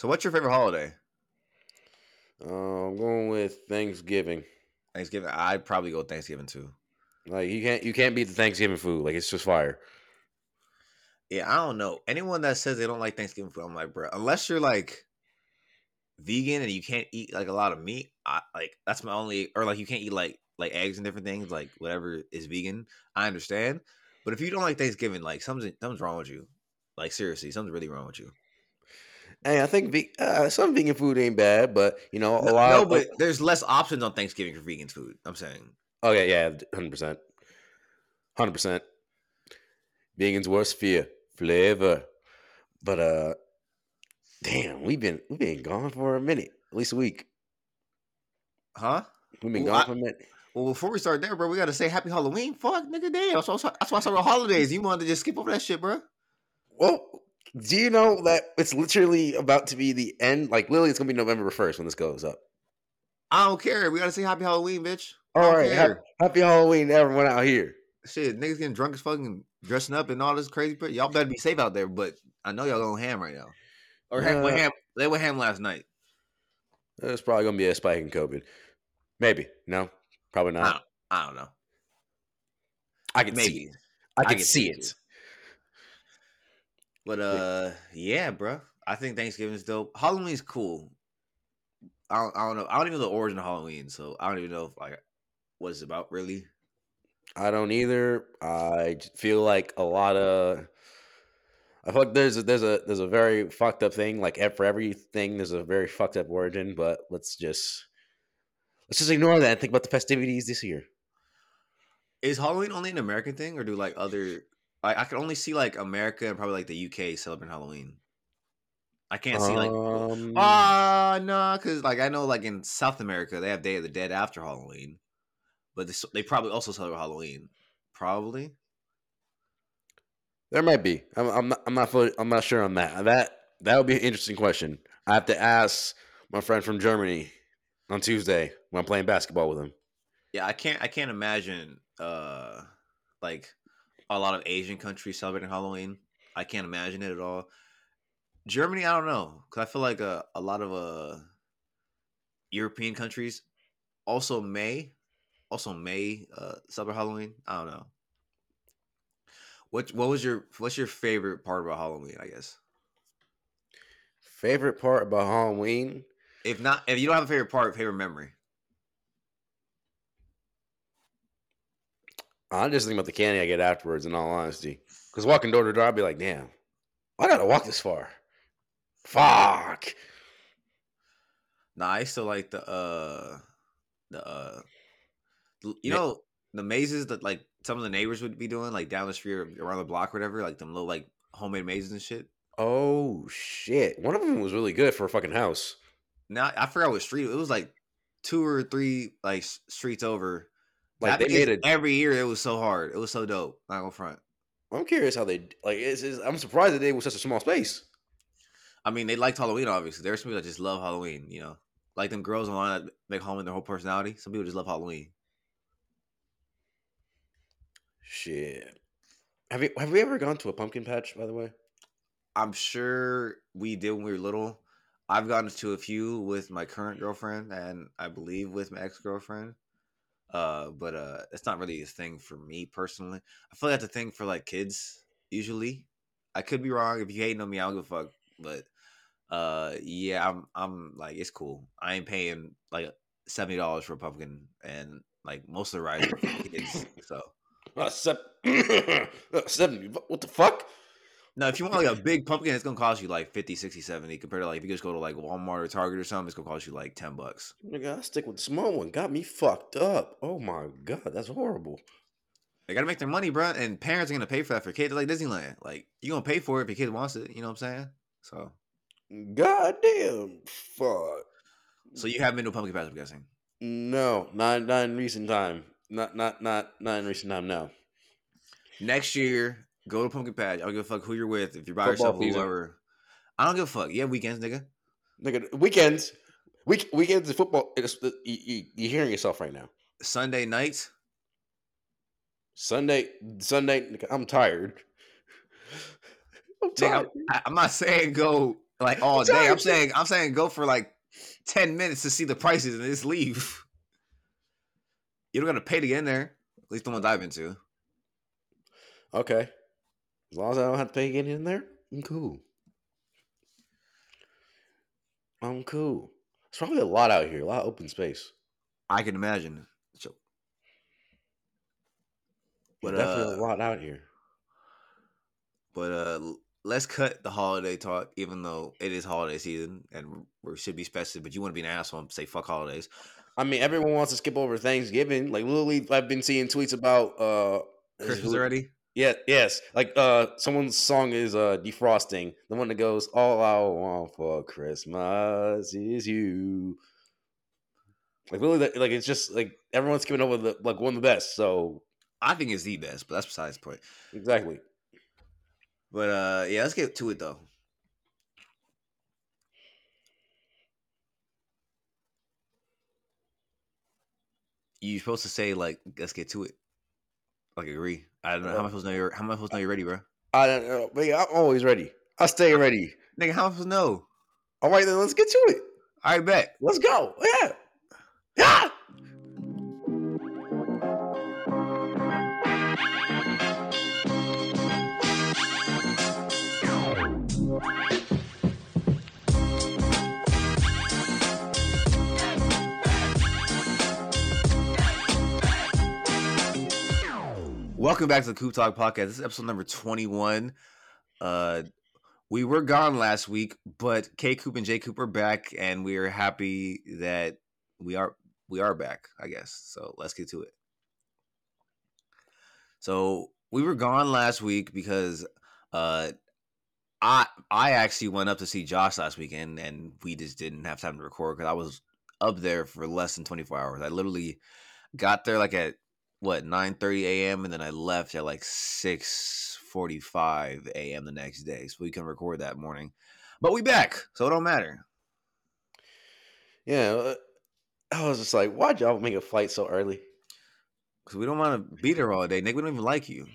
So, what's your favorite holiday? Uh, I'm going with Thanksgiving. Thanksgiving. I'd probably go with Thanksgiving too. Like you can't you can't beat the Thanksgiving food. Like it's just fire. Yeah, I don't know. Anyone that says they don't like Thanksgiving food, I'm like, bro, unless you're like vegan and you can't eat like a lot of meat, I like that's my only or like you can't eat like like eggs and different things, like whatever is vegan. I understand. But if you don't like Thanksgiving, like something something's wrong with you. Like seriously, something's really wrong with you. Hey, I think ve- uh, some vegan food ain't bad, but you know a No, lot. no, of, but there's less options on Thanksgiving for vegan food. I'm saying. okay, yeah, hundred percent, hundred percent. Vegan's worst fear, flavor. But uh, damn, we've been we've been gone for a minute, at least a week. Huh? We've been Well, gone I- for a minute. Well, before we start there, bro, we gotta say Happy Halloween. Fuck, nigga, damn. That's why, I started holidays. You wanted to just skip over that shit, bro? Well, do you know that it's literally about to be the end? Like, literally, it's gonna be November first when this goes up. I don't care. We gotta say Happy Halloween, bitch. All right, All don't right, care. happy, happy Halloween, to everyone out here. Shit, niggas getting drunk as fucking dressing up and all this crazy. Shit. Y'all better be safe out there. But I know y'all going ham right now. Or ham, went Uh, ham, they went ham last night. There's probably gonna be a spike in COVID. Maybe no, probably I not. don't, I don't know. I can see Maybe. it. I can can see see it. But uh, yeah, bro. I think Thanksgiving's dope. Halloween's cool. I don't, I don't know. I don't even know the origin of Halloween, so I don't even know if like what it's about really. I don't either. I feel like a lot of. I feel like there's a, there's a there's a very fucked up thing. Like for everything, there's a very fucked up origin. But let's just let's just ignore that and think about the festivities this year. Is Halloween only an American thing, or do like other? I, I can only see like America and probably like the UK celebrating Halloween. I can't see like Um, ah no, because like I know like in South America they have Day of the Dead after Halloween, but they, they probably also celebrate Halloween. Probably. There might be. I'm, I'm not. I'm not. Fully, I'm not sure on that. That that would be an interesting question. I have to ask my friend from Germany on Tuesday when I'm playing basketball with him. Yeah, I can't. I can't imagine uh like a lot of Asian countries celebrating Halloween. I can't imagine it at all. Germany, I don't know, because I feel like a a lot of uh European countries also may also may uh celebrate Halloween. I don't know. What what was your what's your favorite part about Halloween? I guess Favorite part about Halloween? if not if you don't have a favorite part, favorite memory. I just think about the candy I get afterwards. In all honesty, because walking door to door, I'd be like, "Damn, I gotta walk this far." Fuck. Nah, I still like the uh the uh you know the mazes that like some of the neighbors would be doing like down the street or around the block or whatever, like them little like homemade mazes and shit. Oh shit! One of them was really good for a fucking house. Now I forgot what street it was like two or three like streets over. Like That they made it. every year. It was so hard. It was so dope. Not gonna front. I'm curious how they like. It's, it's, I'm surprised that they was such a small space. I mean, they liked Halloween. Obviously, there's some people that just love Halloween. You know, like them girls online that make Halloween their whole personality. Some people just love Halloween. Shit. Have you have we ever gone to a pumpkin patch? By the way. I'm sure we did when we were little. I've gone to a few with my current girlfriend and I believe with my ex girlfriend. Uh, but uh, it's not really a thing for me personally. I feel like that's a thing for like kids usually. I could be wrong. If you hating on me, I don't give a fuck. But uh, yeah, I'm I'm like it's cool. I ain't paying like seventy dollars for a pumpkin, and like most of the rides are for kids. So Uh, sep- uh, seventy. What the fuck? No, if you want like a big pumpkin, it's gonna cost you like 50, 60, 70 compared to like if you just go to like Walmart or Target or something, it's gonna cost you like 10 bucks. Nigga, I stick with the small one. Got me fucked up. Oh my god, that's horrible. They gotta make their money, bro, and parents are gonna pay for that for kids like Disneyland. Like you gonna pay for it if your kid wants it, you know what I'm saying? So God damn. Fuck. so you haven't been to a pumpkin patch, I'm guessing. No, not not in recent time. Not not not not in recent time. No. Next year, go to pumpkin patch. I don't give a fuck who you're with, if you're by Football yourself or season. whoever. I don't give a fuck. Yeah, weekends, nigga. Nigga, weekends. Week weekends football. It's, you, you, you're hearing yourself right now. Sunday nights. Sunday, Sunday. nigga, I'm tired. I'm tired. I'm, not saying go like all I'm day. I'm saying I'm saying go for like ten minutes to see the prices and just leave. You don't gotta pay to get in there. At least the ones I've been to. Okay. As long as I don't have to pay to get in there, I'm cool. I'm cool. There's probably a lot out here, a lot of open space. I can imagine. So, But definitely uh, a lot out here. but uh, let's cut the holiday talk. Even though it is holiday season and we should be special, but you want to be an asshole and say fuck holidays. I mean, everyone wants to skip over Thanksgiving. Like literally, I've been seeing tweets about uh Christmas already. Yeah, yes. Like uh someone's song is uh defrosting. The one that goes, All I want for Christmas is you. Like really like it's just like everyone's giving over the like one of the best. So I think it's the best, but that's besides the point. exactly. But uh, yeah, let's get to it though. You're supposed to say like, let's get to it. Like agree. I don't know. How am I supposed to know you're? How am I supposed to know you're ready, bro? I don't know, but yeah, I'm always ready. I stay ready. Nigga, how am I supposed to know? All right, then let's get to it. All right, bet. Let's go. Yeah. Yeah. Welcome back to the Coop Talk podcast. This is episode number 21. Uh we were gone last week, but K Coop and J Coop are back, and we are happy that we are we are back, I guess. So let's get to it. So we were gone last week because uh I I actually went up to see Josh last weekend and we just didn't have time to record because I was up there for less than 24 hours. I literally got there like at what 9 30 a.m and then i left at like 6 45 a.m the next day so we can record that morning but we back so it don't matter Yeah. uh, I was just like, why'd y'all make a flight so early? because we don't want to be there all day nick we don't even like you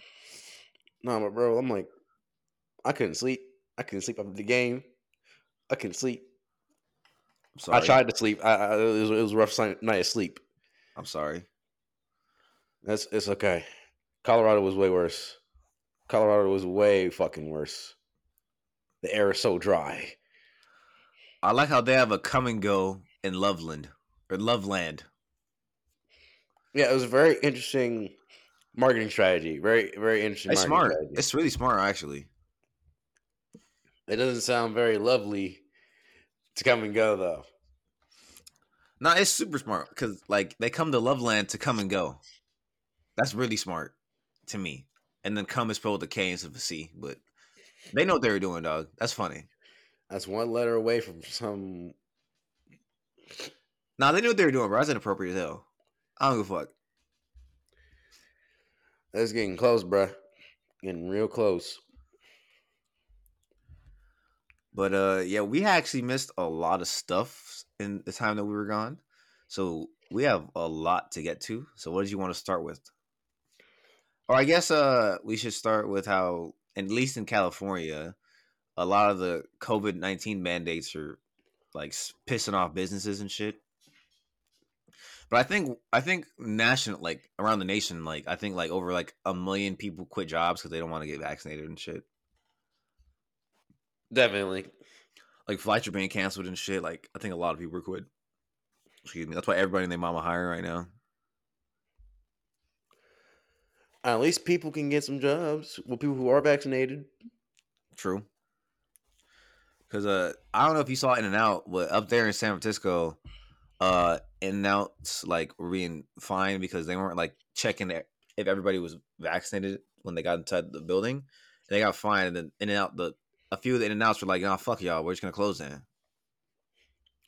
No, but bro, I'm like, I couldn't sleep. I couldn't sleep after the game. I couldn't sleep. i'm sorry I tried to sleep. I, I, it, was, it was a rough night of sleep. i'm sorry That's it's okay. Colorado was way worse. Colorado was way fucking worse. The air is so dry. i like how they have a Kum & Go in loveland or loveland Yeah, it was a very interesting marketing strategy. Very, very interesting. it's smart strategy. it's really smart actually It doesn't sound very lovely to come and go though. no it's super smart because like they come to loveland to come and go that's really smart to me and then come is spelled with a k instead of a c but they know what they were doing dog that's funny That's one letter away from some. Nah, they knew what they were doing, bro. That's inappropriate as hell. I don't give a fuck. That's getting close, bruh. Getting real close. But uh yeah, we actually missed a lot of stuff in the time that we were gone. So we have a lot to get to. So what did you want to start with? Or I guess uh we should start with how at least in California, a lot of the COVID nineteen mandates are like pissing off businesses and shit. But I think I think national like around the nation, like I think like over like a million people quit jobs because they don't want to get vaccinated and shit. Definitely. like flights are being canceled and shit. Like I think a lot of people are quit. Excuse me. That's why everybody and their mama hiring right now. At least people can get some jobs. Well, people who are vaccinated. True. Because uh, I don't know if you saw In and Out, but up there in San Francisco, uh, In and Out's like were being fined because they weren't like checking if everybody was vaccinated when they got inside the building. They got fined, and then In and Out the a few of the In and Outs were like, "Nah, fuck y'all, we're just gonna close then."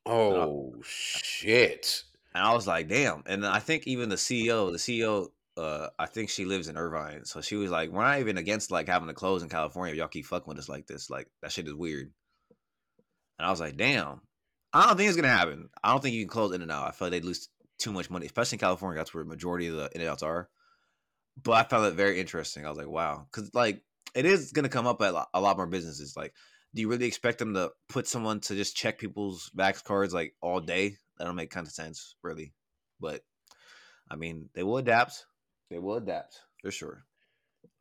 Oh shit! And I was like, damn. And I think even the CEO, the CEO, uh, I think she lives in Irvine. So she was like, we're not even against like having to close in California. If y'all keep fucking with us like this. Like that shit is weird. And I was like, damn. I don't think it's gonna happen. I don't think you can close in and out. I feel like they'd lose too much money, especially in California. That's where the majority of the in and outs are. But I found it very interesting. I was like, wow, because like it is gonna come up at a lot- a lot more businesses. Like do you really expect them to put someone to just check people's vax cards like all day? That don't make kind of sense, really. But I mean, they will adapt. They will adapt for sure.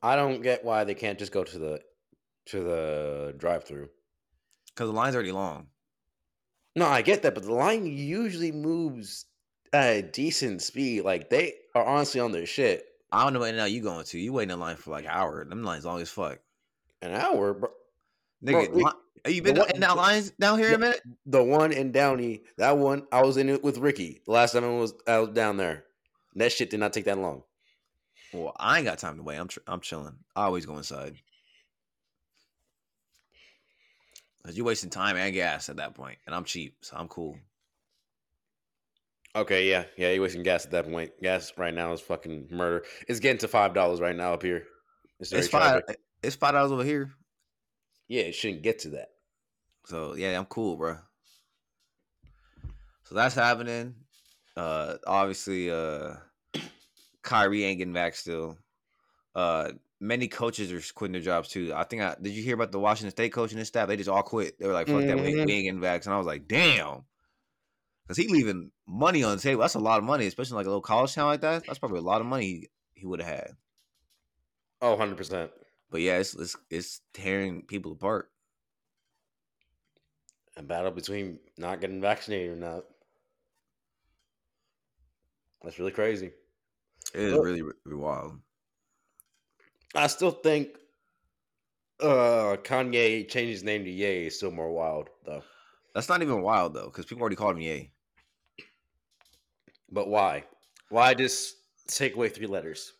I don't get why they can't just go to the to the drive-through. Because the line's already long. No, I get that, but the line usually moves at a decent speed. Like they are honestly on their shit. I don't know what now you going to. You waiting in line for like an hour. Them lines long as fuck. An hour, bro. Nigga, Bro, we- li- have you been the one- in that lines down here in a minute? The one in Downey, that one, I was in it with Ricky. The last time I was I was down there. That shit did not take that long. Well, I ain't got time to wait. I'm tr- I'm chilling. I always go inside. Cause you're wasting time and gas at that point, and I'm cheap, so I'm cool. Okay, yeah, yeah, you're wasting gas at that point. Gas right now is fucking murder. It's getting to five dollars right now up here. It's, It's five. tragic. It's five dollars over here. Yeah, it shouldn't get to that. So yeah, I'm cool, bro. So that's happening. Uh, obviously, uh, Kyrie ain't getting back still. Uh, many coaches are quitting their jobs too. I think I did. You hear about the Washington State coach and his staff? They just all quit. They were like, "Fuck that, we ain't, we ain't getting back." And I was like, "Damn," because he leaving money on the table. That's a lot of money, especially like a little college town like that. That's probably a lot of money he, he would have had. Oh, 100 percent. But yeah, it's, it's it's tearing people apart. A battle between not getting vaccinated or not. That's really crazy. It is really, really wild. I still think uh Kanye changed his name to Ye is still more wild though. That's not even wild though, because people already called him Ye. But why? Why just take away three letters?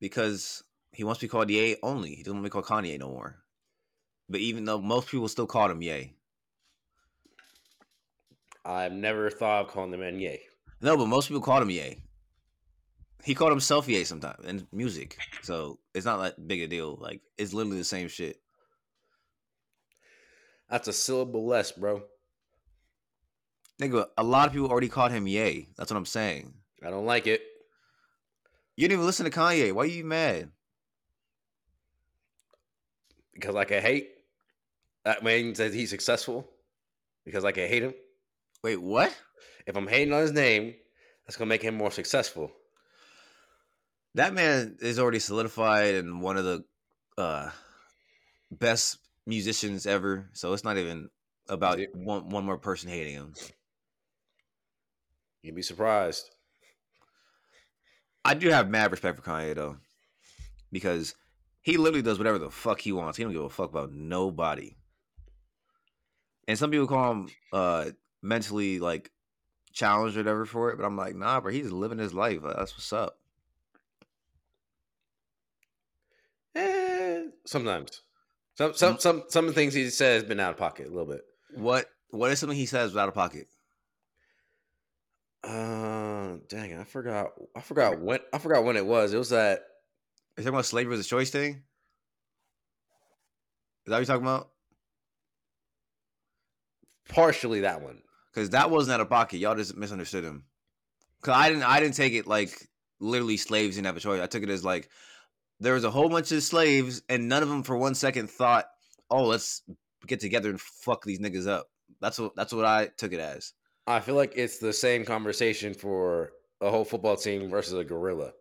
because he wants to be called Ye only. He doesn't want to be called Kanye no more. But even though most people still called him Ye. I've never thought of calling the man Ye. No, but most people called him Ye. He called himself Ye sometimes in music. So it's not that big a deal. Like it's literally the same shit. That's a syllable less, bro. Nigga, a lot of people already called him Ye. That's what I'm saying. I don't like it. You didn't even listen to Kanye. Why are you mad? Because like I hate that means that he's successful. Because like I hate him. Wait, what? If I'm hating on his name, that's gonna make him more successful. That man is already solidified and one of the uh best musicians ever. So it's not even about one one more person hating him. You'd be surprised. I do have mad respect for Kanye though, because he literally does whatever the fuck he wants. He don't give a fuck about nobody. And some people call him uh mentally like challenged or whatever for it, but I'm like, nah, bro, he's living his life. That's what's up. Eh, sometimes. Some some some some of the things he said has been out of pocket a little bit. What what is something he says out of pocket? Uh, dang, I forgot. I forgot when. I forgot when it was. It was that. Is talking about slavery was a choice thing? Is that what you're talking about? Partially that one. Because that wasn't out of pocket. Y'all just misunderstood him. Cause I didn't I didn't take it like literally slaves didn't have a choice. I took it as like there was a whole bunch of slaves and none of them for one second thought, oh, let's get together and fuck these niggas up. That's what that's what I took it as. I feel like it's the same conversation for a whole football team versus a gorilla.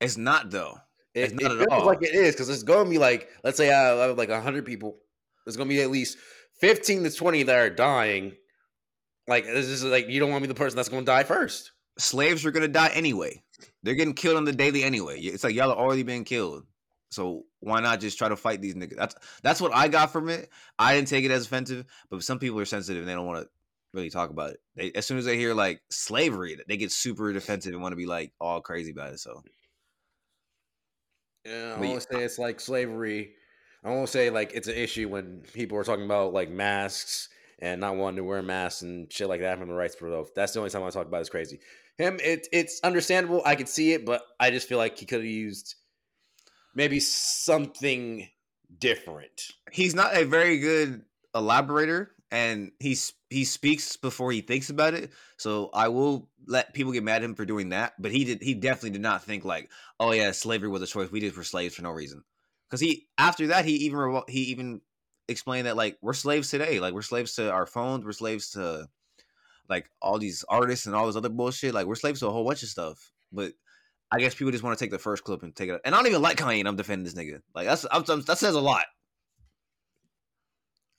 It's not though. It, It's not it at all. like it is because it's going to be like, let's say I have like hundred people. There's going to be at least fifteen to twenty that are dying. Like this is like you don't want to be the person that's going to die first. Slaves are gonna die anyway. They're getting killed on the daily anyway. It's like y'all are already being killed. So why not just try to fight these niggas? That's that's what I got from it. I didn't take it as offensive, but some people are sensitive and they don't want to really talk about it. They, as soon as they hear like slavery, they get super defensive and want to be like all crazy about it. So Yeah, I won't say it's like slavery. I won't say like it's an issue when people are talking about like masks and not wanting to wear masks and shit like that from the rights for those. That's the only time I talk about it's crazy. Him, it it's understandable. I could see it, but I just feel like he could have used maybe something different. he's not a very good elaborator, and he's he speaks before he thinks about it. So I will let people get mad at him for doing that. But he did he definitely did not think like, oh yeah, slavery was a choice. We did for slaves for no reason. Because he after that he even he even explained that like we're slaves today. Like we're slaves to our phones. We're slaves to like all these artists and all this other bullshit. Like we're slaves to a whole bunch of stuff. But I guess people just want to take the first clip and take it. And I don't even like Kanye. and I'm defending this nigga. Like that's I'm, that says a lot.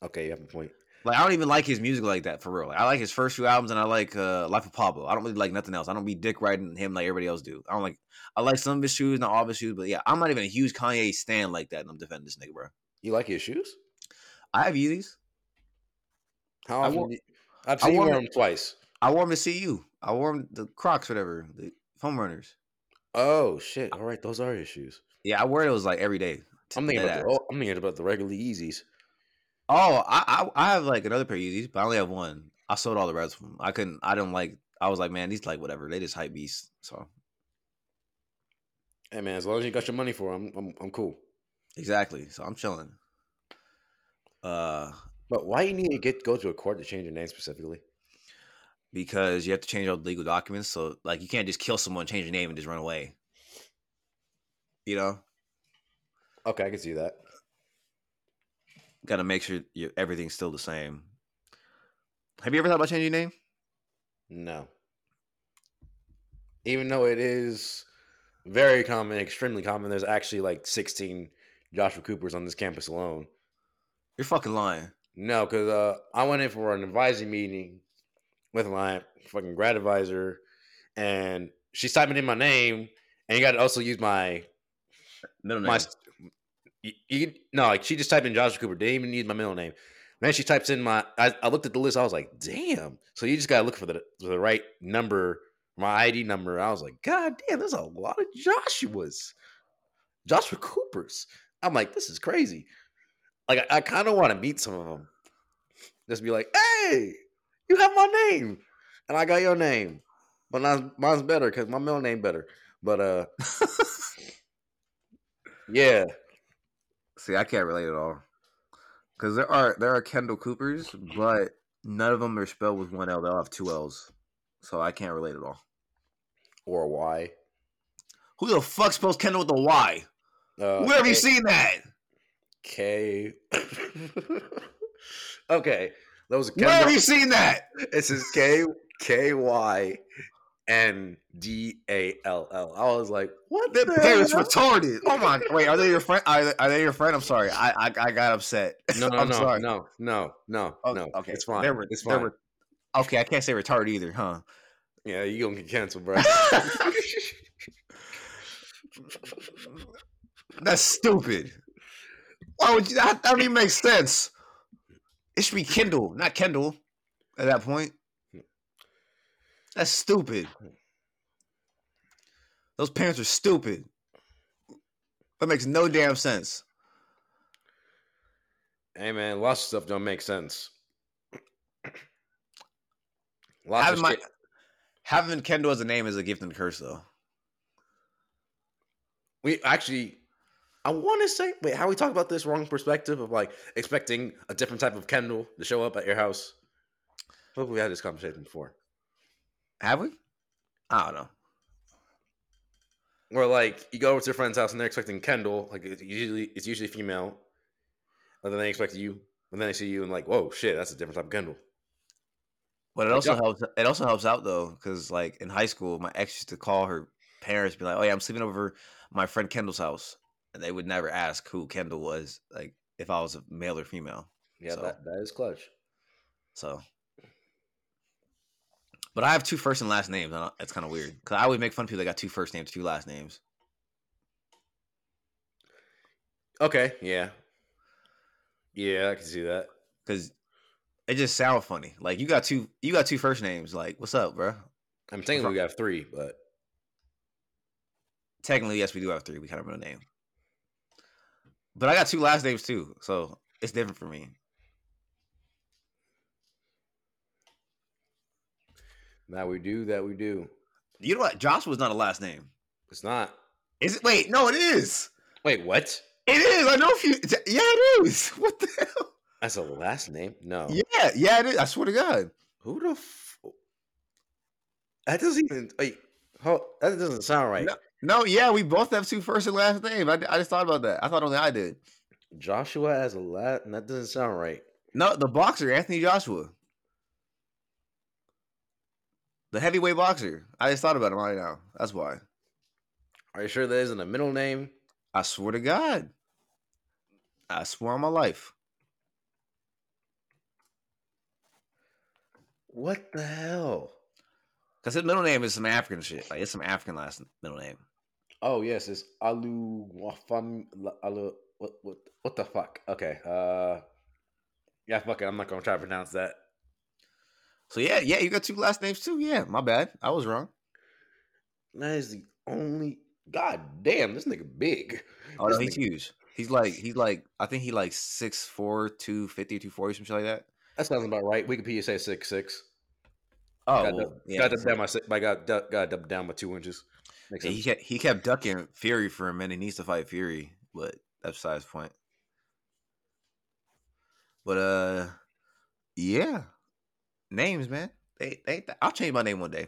Okay, you have a point. Like I don't even like his music like that for real. Like, I like his first few albums and I like uh, Life of Pablo. I don't really like nothing else. I don't be dick riding him like everybody else do. I don't like. I like some of his shoes, not all of his shoes, but yeah, I'm not even a huge Kanye stan like that. And I'm defending this nigga, bro. You like his shoes? I have Yeezys. How I often? wore- do you- I've seen wore them- twice. I wore them to see you. I wore them the Crocs, whatever, the foam runners. Oh shit! All right, those are his shoes. Yeah, I wear those like every day. I'm thinking about the, oh, I'm thinking about the regular Yeezys. Oh, I, I I have like another pair of Yeezys, but I only have one. I sold all the rest of them. I couldn't. I don't like. I was like, man, these like whatever. They just hype beasts. So Hey man, as long as you got your money for them, I'm I'm cool. exactly. So I'm chilling. Uh, But why do you need to get go to a court to change your name specifically? because you have to change all the legal documents. So like, you can't just kill someone, change your name, and just run away. You know, Okay, I can see that. got to make sure you, everything's still the same. Have you ever thought about changing your name? No. Even though it is very common, extremely common, there's actually like 16 Joshua Coopers on this campus alone. You're fucking lying. No, because uh, I went in for an advising meeting with my fucking grad advisor, and she's typing in my name, and you got to also use my Middle name. my. You, you, no, like she just typed in Joshua Cooper. Didn't even need my middle name. Then she types in my. I, I looked at the list. I was like, damn. So you just gotta look for the for the right number, my ID number. I was like, God damn, there's a lot of Joshuas, Joshua Coopers. I'm like, this is crazy. Like I, I kind of want to meet some of them. Just be like, hey, you have my name, and I got your name, but mine's, mine's better because my middle name better. But uh, yeah, See, I can't relate at all. Because there are there are Kendall Coopers, but none of them are spelled with one L. They all have two L's. So I can't relate at all. or why? Who the fuck spells Kendall with a Y? Uh, Where have you seen that? K. okay, that was a Where have you seen that? It says K K Y N D A L L. I was like, what the That is hell? retarded. Oh my! Wait, are they your friend? Are they, are they your friend? I'm sorry. I I, I got upset. No, no, I'm no, sorry. no, no, no, Oh, no. okay, it's fine. They're, re- it's fine. okay, I can't say retarded either, huh? yeah, you gonna get canceled, bro. That's stupid. Why would you? That, that don't even make sense. It should be Kindle, not Kendall. At that point, that's stupid. Those parents are stupid. That makes no damn sense. hey man, lots of stuff don't make sense. Lots Having of my having Kendall as a name is a gift and a curse, though. We actually, I want to say, wait, how we talk about this wrong perspective of like expecting a different type of Kendall to show up at your house. Hopefully, we had this conversation before. Have we? I don't know. Or like you go over to your friend's house and they're expecting Kendall, like it's usually it's usually female, and then they expect you, and then they see you and like, whoa, shit, that's a different type of Kendall. But it Like, also yeah. helps. It also helps out though, because like in high school, my ex used to call her parents, be like, "Oh yeah, I'm sleeping over my friend Kendall's house," they would never ask who Kendall was, like if I was a male or female. Yeah, So- that, that is clutch. So, but I have two first and last names. and It's kind of weird because I always make fun of people that got two first names, two last names. Okay, yeah, yeah, I can see that. Because it just sounds funny. Like you got two, you got two first names. Like, what's up, bro? I'm thinking we got three, but Technically, yes, we do have three. We kind of have a name, but I got two last names too, so it's different for me. that we do, that we do. You know what? Joshua's not a last name. It's not. Is it? Wait, no, it is. Wait, what? It is. I know if you. Yeah, it is. What the hell? That's a last name? No. Yeah, yeah, it is. I swear to God. Who the? F- that doesn't even. Wait, hold, that doesn't sound right. No, No, yeah, we both have two first and last names. I, I just thought about that. I thought only I did. Joshua as a lad? That doesn't sound right. No, the boxer Anthony Joshua, the heavyweight boxer. I just thought about him right now. That's why. Are you sure that isn't a middle name? I swear to God. I swear on my life. What the hell? Because his middle name is some African shit. Like it's some African last middle name. Oh yes, it's Alu Wafam Alu what what what the fuck? Okay. Uh yeah, fuck it. I'm not gonna try to pronounce that. So yeah, yeah, you got two last names too. Yeah, my bad. I was wrong. That is the only God damn, this nigga big. Oh no, he's nigga- huge. He's like he's like I think he like 6'4", 250, 240, some shit like that. That sounds about right. Wikipedia says six six. Oh, got well, dub- yeah. got dubbed down by I got got dubbed down by two inches. Makes Yeah, sense. he kept he kept ducking Fury for a minute. He needs to fight Fury, but that's besides point. But uh, yeah, names, man. They they. I'll change my name one day.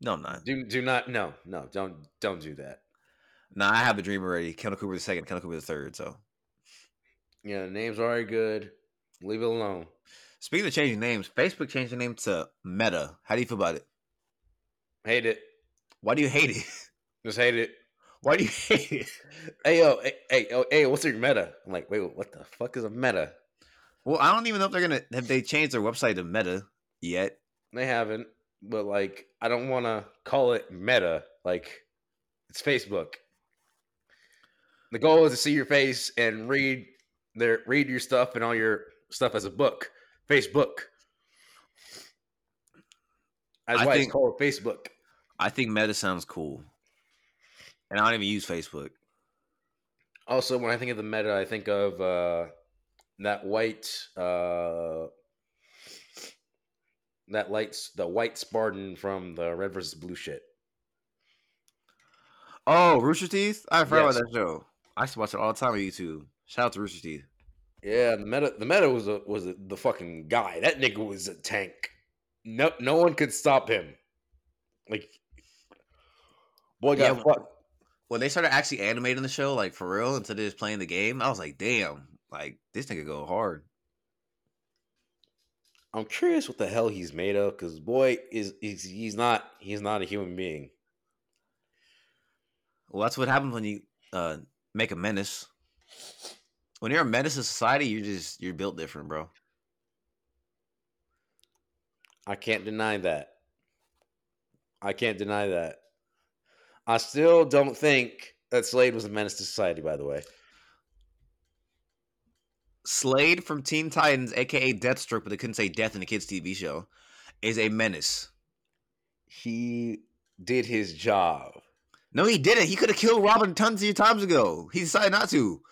No, I'm not. Do do not no no don't don't do that. Nah, I have a dream already. Kendall Cooper the second, Kendall Cooper the third. So Yeah, the name's already good. Leave it alone. speaking of changing names, Facebook changed the name to Meta. How do you feel about it? Hate it. Why do you hate it? Just hate it. Why do you hate it? Hey yo, hey, hey, oh, hey, what's your meta? I'm like, wait, what the fuck is a meta? Well, I don't even know if they're gonna have they changed their website to Meta yet. They haven't, but like, I don't want to call it meta. Like, it's Facebook. The goal is to see your face and read their read your stuff and all your stuff as a book. Facebook. That's I why think- it's called Facebook. I think Meta sounds cool, and I don't even use Facebook. Also, when I think of the meta, I think of uh, that white, uh, that lights the white Spartan from the Red versus Blue shit. Oh, Rooster Teeth! I forgot Yes. about that show. I used to watch it all the time on YouTube. Shout out to Rooster Teeth. Yeah, the meta, the meta was a, was a, the fucking guy. That nigga was a tank. No, no one could stop him. Like, boy got Yeah, fucked. When they started actually animating the show, like for real, instead of just playing the game, I was like, damn, like this nigga go hard. I'm curious what the hell he's made of, because boy is he's, he's not he's not a human being. Well, that's what happens when you uh, make a menace. When you're a menace to society, you're just you're built different, bro. I can't deny that. I can't deny that. I still don't think that Slade was a menace to society. By the way, Slade from Teen Titans, aka Deathstroke, but they couldn't say death in the kids' TV show, is a menace. he did his job. No, he didn't. He could have killed Robin tons of times ago. He decided not to.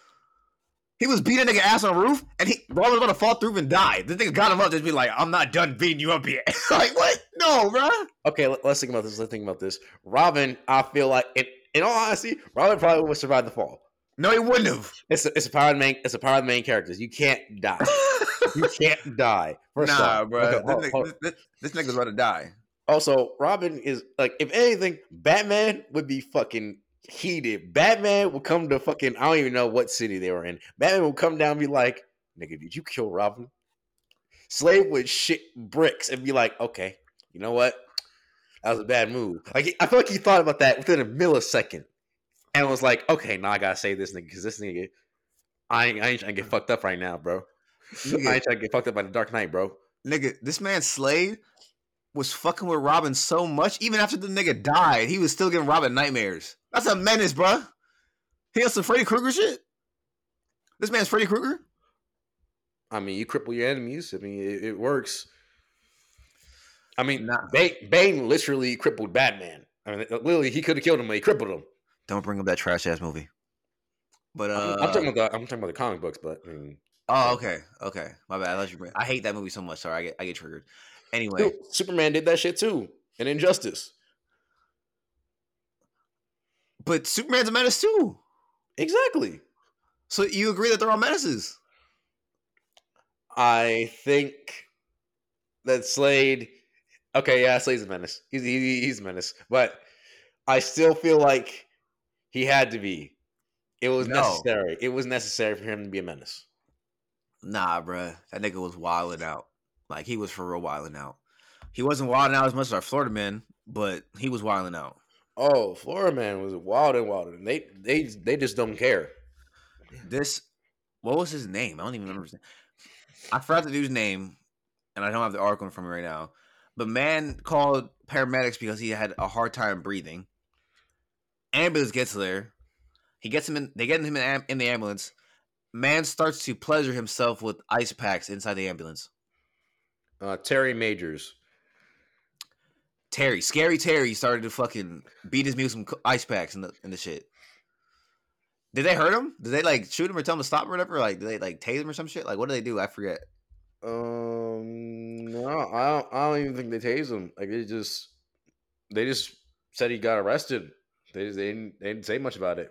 He was beating a nigga ass on a roof, and he Robin was about to fall through and die. This nigga got him up, just be like, "I'm not done beating you up yet." like what? No, bro. Okay, let, us think about this. Let's think about this. Robin, I feel like, in, in all honesty, Robin probably would survive the fall. No, he wouldn't have. It's a, it's a power of the main. It's a power of the main characters. You can't die. You can't die. First nah, off. bro. Okay, this, hold- nigga, hold- this, this, this nigga's about to die. Also, Robin is like, if anything, Batman would be fucking heated. Batman would come to fucking, I don't even know what city they were in. Batman would come down and be like, nigga, did you kill Robin? Slade would shit bricks and be like, okay, you know what? That was a bad move. Like, I feel like he thought about that within a millisecond and was like, okay, now I gotta save this nigga because this nigga, I ain't, I ain't trying to get fucked up right now, bro. I Nigga, ain't trying to get fucked up by the Dark Knight, bro. nigga, this man Slade was fucking with Robin so much, even after the nigga died, he was still giving Robin nightmares. That's a menace, bro. He has some Freddy Krueger shit. This man's Freddy Krueger. I mean, you cripple your enemies. I mean, it, it works. I mean, Nah. Bane, Bane literally crippled Batman. I mean, literally, he could have killed him, but he crippled him. Don't bring up that trash ass movie. But uh, I'm, I'm talking about the I'm talking about the comic books, but I mean, oh, okay, okay, my bad. I, you bring, I hate that movie so much. Sorry, I get I get triggered. Anyway, dude, Superman did that shit too, and Injustice. But Superman's a menace too. Exactly. So you agree that they're all menaces? I think that Slade. Okay, yeah, Slade's a menace. He's he, he's a menace, but I still feel like he had to be It was No. necessary. It was necessary for him to be a menace. Nah, bruh. That nigga was wilding out. Like he was for real wilding out. He wasn't wilding out as much as our Florida men, but he was wilding out. Oh, Florida man was wild and wild, and they they they just don't care. This, what was his name? I don't even remember his name. I forgot the dude's name, and I don't have the article in front of me right now. But man called paramedics because he had a hard time breathing. Ambulance gets there. He gets him in. They get him in, am- in the ambulance. Man starts to pleasure himself with ice packs inside the ambulance. Uh, Terry Majors. Terry, scary Terry, started to fucking beat his meat with some ice packs in the in the shit. Did they hurt him? Did they like shoot him or tell him to stop or whatever? Like, did they like tase him or some shit? Like, what do they do? I forget. Um, no, I don't. I don't even think they tased him. Like they just, they just said he got arrested. They just, they didn't they didn't say much about it.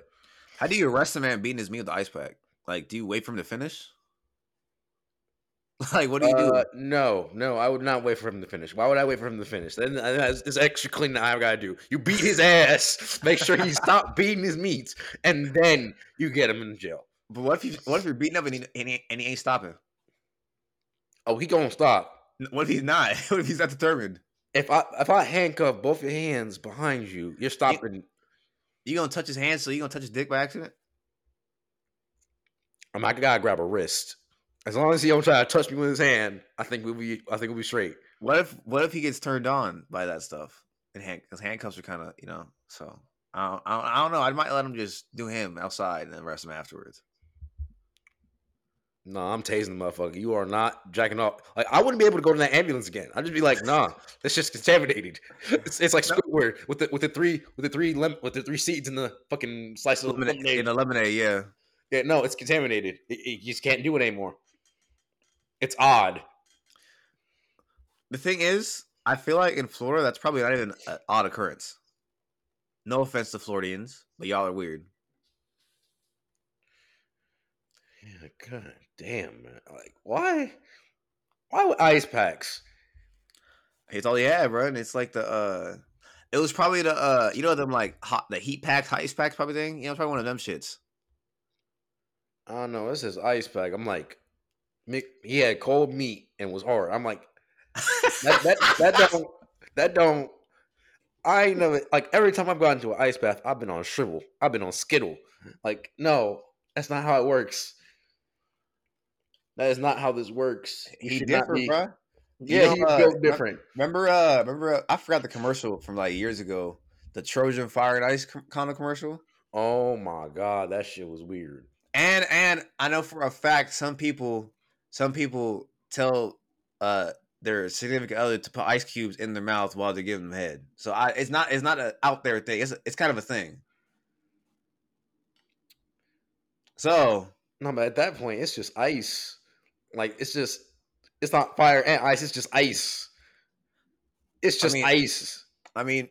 How do you arrest a man beating his meat with the ice pack? Like, do you wait for him to finish? like, what do you Uh, do? no, no, I would not wait for him to finish. Why would I wait for him to finish? Then uh, that's, that's extra clean that I've got to do. You beat his ass, make sure he stop beating his meats, and then you get him in jail. But what if you what if you're beating up and he, and he, and he ain't stopping? Oh, he gonna stop. What if he's not? What if he's not determined? If I if I handcuff both your hands behind you, you're stopping. You gonna touch his hand, so you gonna touch his dick by accident? I'm not gotta grab a wrist. As long as he don't try to touch me with his hand, I think we'll be. I think we'll be straight. What if what if he gets turned on by that stuff? And hand because handcuffs are kind of you know. So I don't, I don't I don't know. I might let him just do him outside and then arrest him afterwards. No, I'm tasing the motherfucker. You are not jacking off. Like I wouldn't be able to go to that ambulance again. I'd just be like, nah, it's just contaminated. It's, it's like. Squidward with the with the three with the three lem- with the three seeds in the fucking slice of Lemonade, lemonade. in the lemonade, yeah. Yeah, no, it's contaminated. It- it- you just can't do it anymore. It's odd. The thing is, I feel like in Florida, that's probably not even an odd occurrence. No offense to Floridians, but y'all are weird. Yeah, god damn, man. Like why? Why would ice packs? It's all he had, bro. And it's like the uh it was probably the uh you know them like hot the heat packs, ice packs probably thing. You know, it's probably one of them shits. I don't know. This is ice pack. I'm like, Mick, he had cold meat and was hard. I'm like, that that that don't that don't. I ain't never like every time I've gone to an ice bath, I've been on shrivel. I've been on skittle. Like, no, that's not how it works. That is not how this works. He different, bro. Yeah, know, he's uh, built different. Remember, uh, remember, uh, I forgot the commercial from like years ago, the Trojan Fire and Ice com- of commercial. Oh my god, that shit was weird. And and I know for a fact some people, some people tell uh their significant other to put ice cubes in their mouth while they're giving them head. So I, it's not, it's not an out there thing. It's it's kind of a thing. So No, but at that point, it's just ice. Like it's just, it's not fire and ice. It's just ice. It's I just mean, ice. I mean,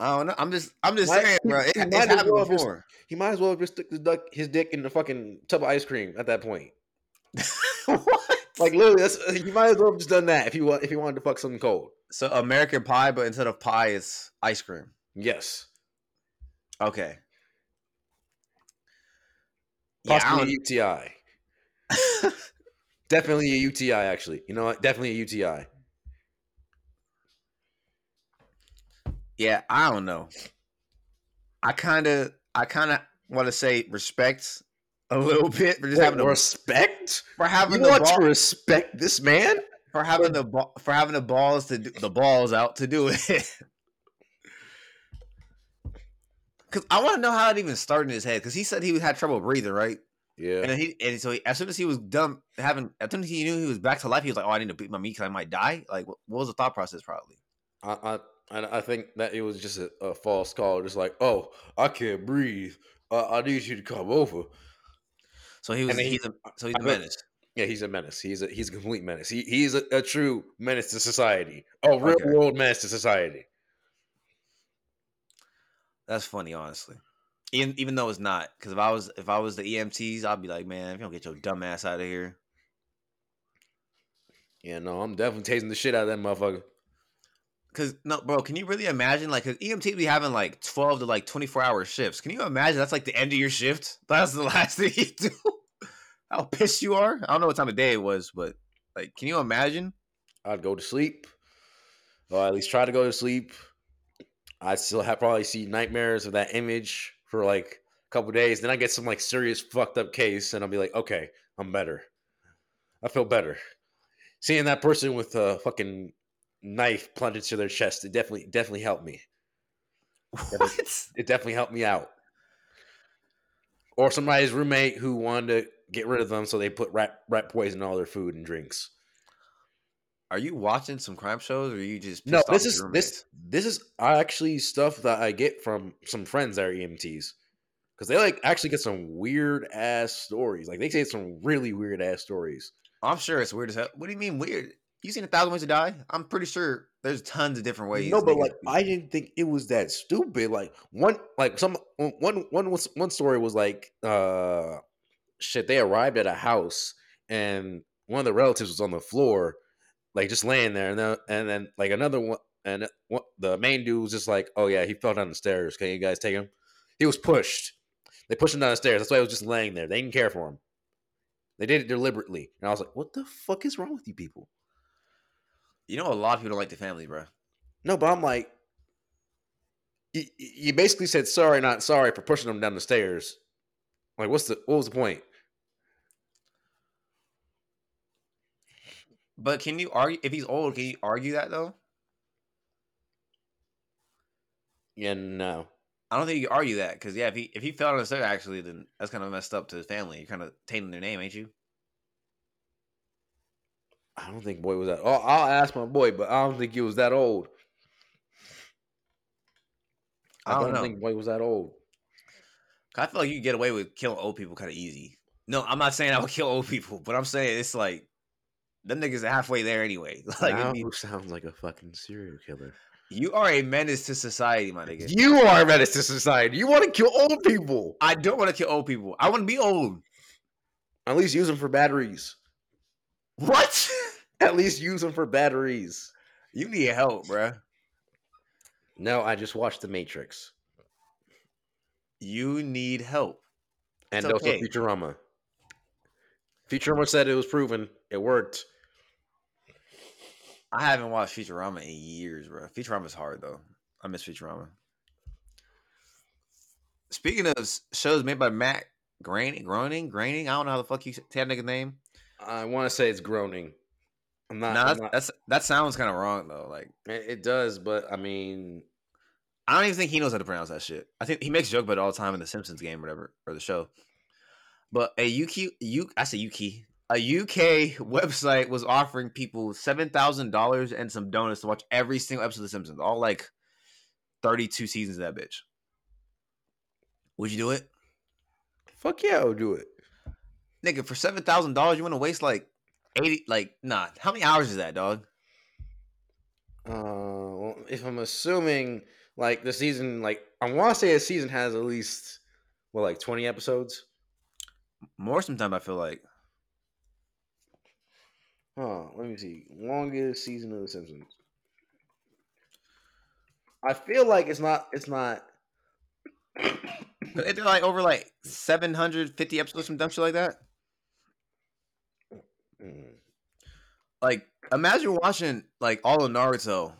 I don't know. I'm just, I'm just Might- saying, bro. It, it's might as happened well just- He might as well just stick his, duck, his dick in the fucking tub of ice cream at that point. what? Like literally, that's he might as well have just done that if you want if you wanted to fuck something cold. So American Pie, but instead of pie, it's ice cream. Yes, Okay. Yeah, possibly don't- a UTI. Definitely a UTI. Actually, you know what? Definitely a UTI. yeah, I don't know. I kind of, I kind of want to say respect a little bit for just Wait, having the, respect. for You having the want ball, to respect this man? for having the ball, for having the balls to do, the balls out to do it. Because I want to know how it even started in his head. Because he said he had trouble breathing, right? Yeah. And he and so he, as soon as he was done having, as soon as he knew he was back to life, he was like, "Oh, I need to beat my meat because I might die." Like, what, what was the thought process? Probably. I, I I I think that it was just a, a false call. Just like, oh, I can't breathe. Uh, I need you to come over. So he was. And then he- he's a, so he's a menace. Yeah, he's a menace. He's a he's a complete menace. He he's a, a true menace to society. A real Okay. world menace to society. That's funny, honestly. Even even though it's not, because if I was if I was the EMTs, I'd be like, man, if you don't get your dumb ass out of here, Yeah, no, I'm definitely tasting the shit out of that motherfucker. Cause no, bro, can you really imagine like cause EMT be having like twelve to like twenty four hour shifts? Can you imagine that's like the end of your shift? That's the last thing you do. How pissed you are? I don't know what time of day it was, but like, can you imagine? I'd go to sleep, or at least try to go to sleep. I'd still have probably see nightmares of that image for like a couple days. Then I get some like serious fucked up case, and I'll be like, okay, I'm better. I feel better. Seeing that person with a fucking knife plunged into their chest, it definitely definitely helped me. What? It definitely helped me out. Or somebody's roommate who wanted to get rid of them, so they put rat rat poison in all their food and drinks. Are you watching some crime shows, or are you just No, this is this this is actually stuff that I get from some friends that are EMTs because they like actually get some weird ass stories. Like they say some really weird ass stories. I'm sure it's weird as hell. What do you mean weird? You seen a thousand ways to die? I'm pretty sure there's tons of different ways. no, but like I didn't think it was that stupid. Like one, like some one one was one story was like, uh, shit. They arrived at a house and one of the relatives was on the floor, like just laying there, and then and then like another one, and one, the main dude was just like, oh yeah, he fell down the stairs. Can you guys take him? He was pushed. They pushed him down the stairs. That's why he was just laying there. They didn't care for him. They did it deliberately, and I was like, what the fuck is wrong with you people? You know, a lot of people don't like the family, bro. No, but I'm like, you, you basically said sorry, not sorry for pushing them down the stairs. Like, what's the what was the point? But can you argue if he's old? Can you argue that though? Yeah, no. I don't think you can argue that because yeah, if he if he fell on the stairs actually, then that's kind of messed up to his family. You're kind of tainting their name, ain't you? I don't think boy was that. Oh, I'll ask my boy, but I don't think he was that old. I, I don't don't, think boy was that old. I feel like you can get away with killing old people kind of easy. No, I'm not saying I would kill old people, but I'm saying it's like them niggas are halfway there anyway. Like now be- sounds like a fucking serial killer? you are a menace to society, my nigga. You are a menace to society. You want to kill old people. I don't want to kill old people. I want to be old. At least use them for batteries. What? At least use them for batteries. you need help, bruh. No, I just watched The Matrix You need help. and It's also okay. Futurama. Futurama said it was proven. It worked. I haven't watched Futurama in years, bro. Futurama's hard though. I miss Futurama. Speaking of shows made by Matt Groening, Groening, Groening, I don't know how the fuck you say that nigga name. I want to say it's groaning. I'm not. Nah, I'm that's, not- that's that sounds kind of wrong though. Like it, it does, but I mean, I don't even think he knows how to pronounce that shit. I think he makes joke about it all the time in the Simpsons game, or whatever, or the show. But a UK, U, I say UK, a UK website was offering people seven thousand dollars and some donuts to watch every single episode of The Simpsons, all like thirty-two seasons of that bitch. Would you do it, fuck yeah, I'll do it. nigga? For seven thousand dollars, you want to waste like eighty? Like, nah. How many hours is that, dog? Uh, well, if I'm assuming like the season, like I want to say a season has at least well, like 20 episodes. More sometimes I feel like Oh, let me see. Longest season of The Simpsons. I feel like it's not. It's not. they're like over like seven hundred fifty episodes, from dumb shit like that. Mm. Like, imagine watching like all of Naruto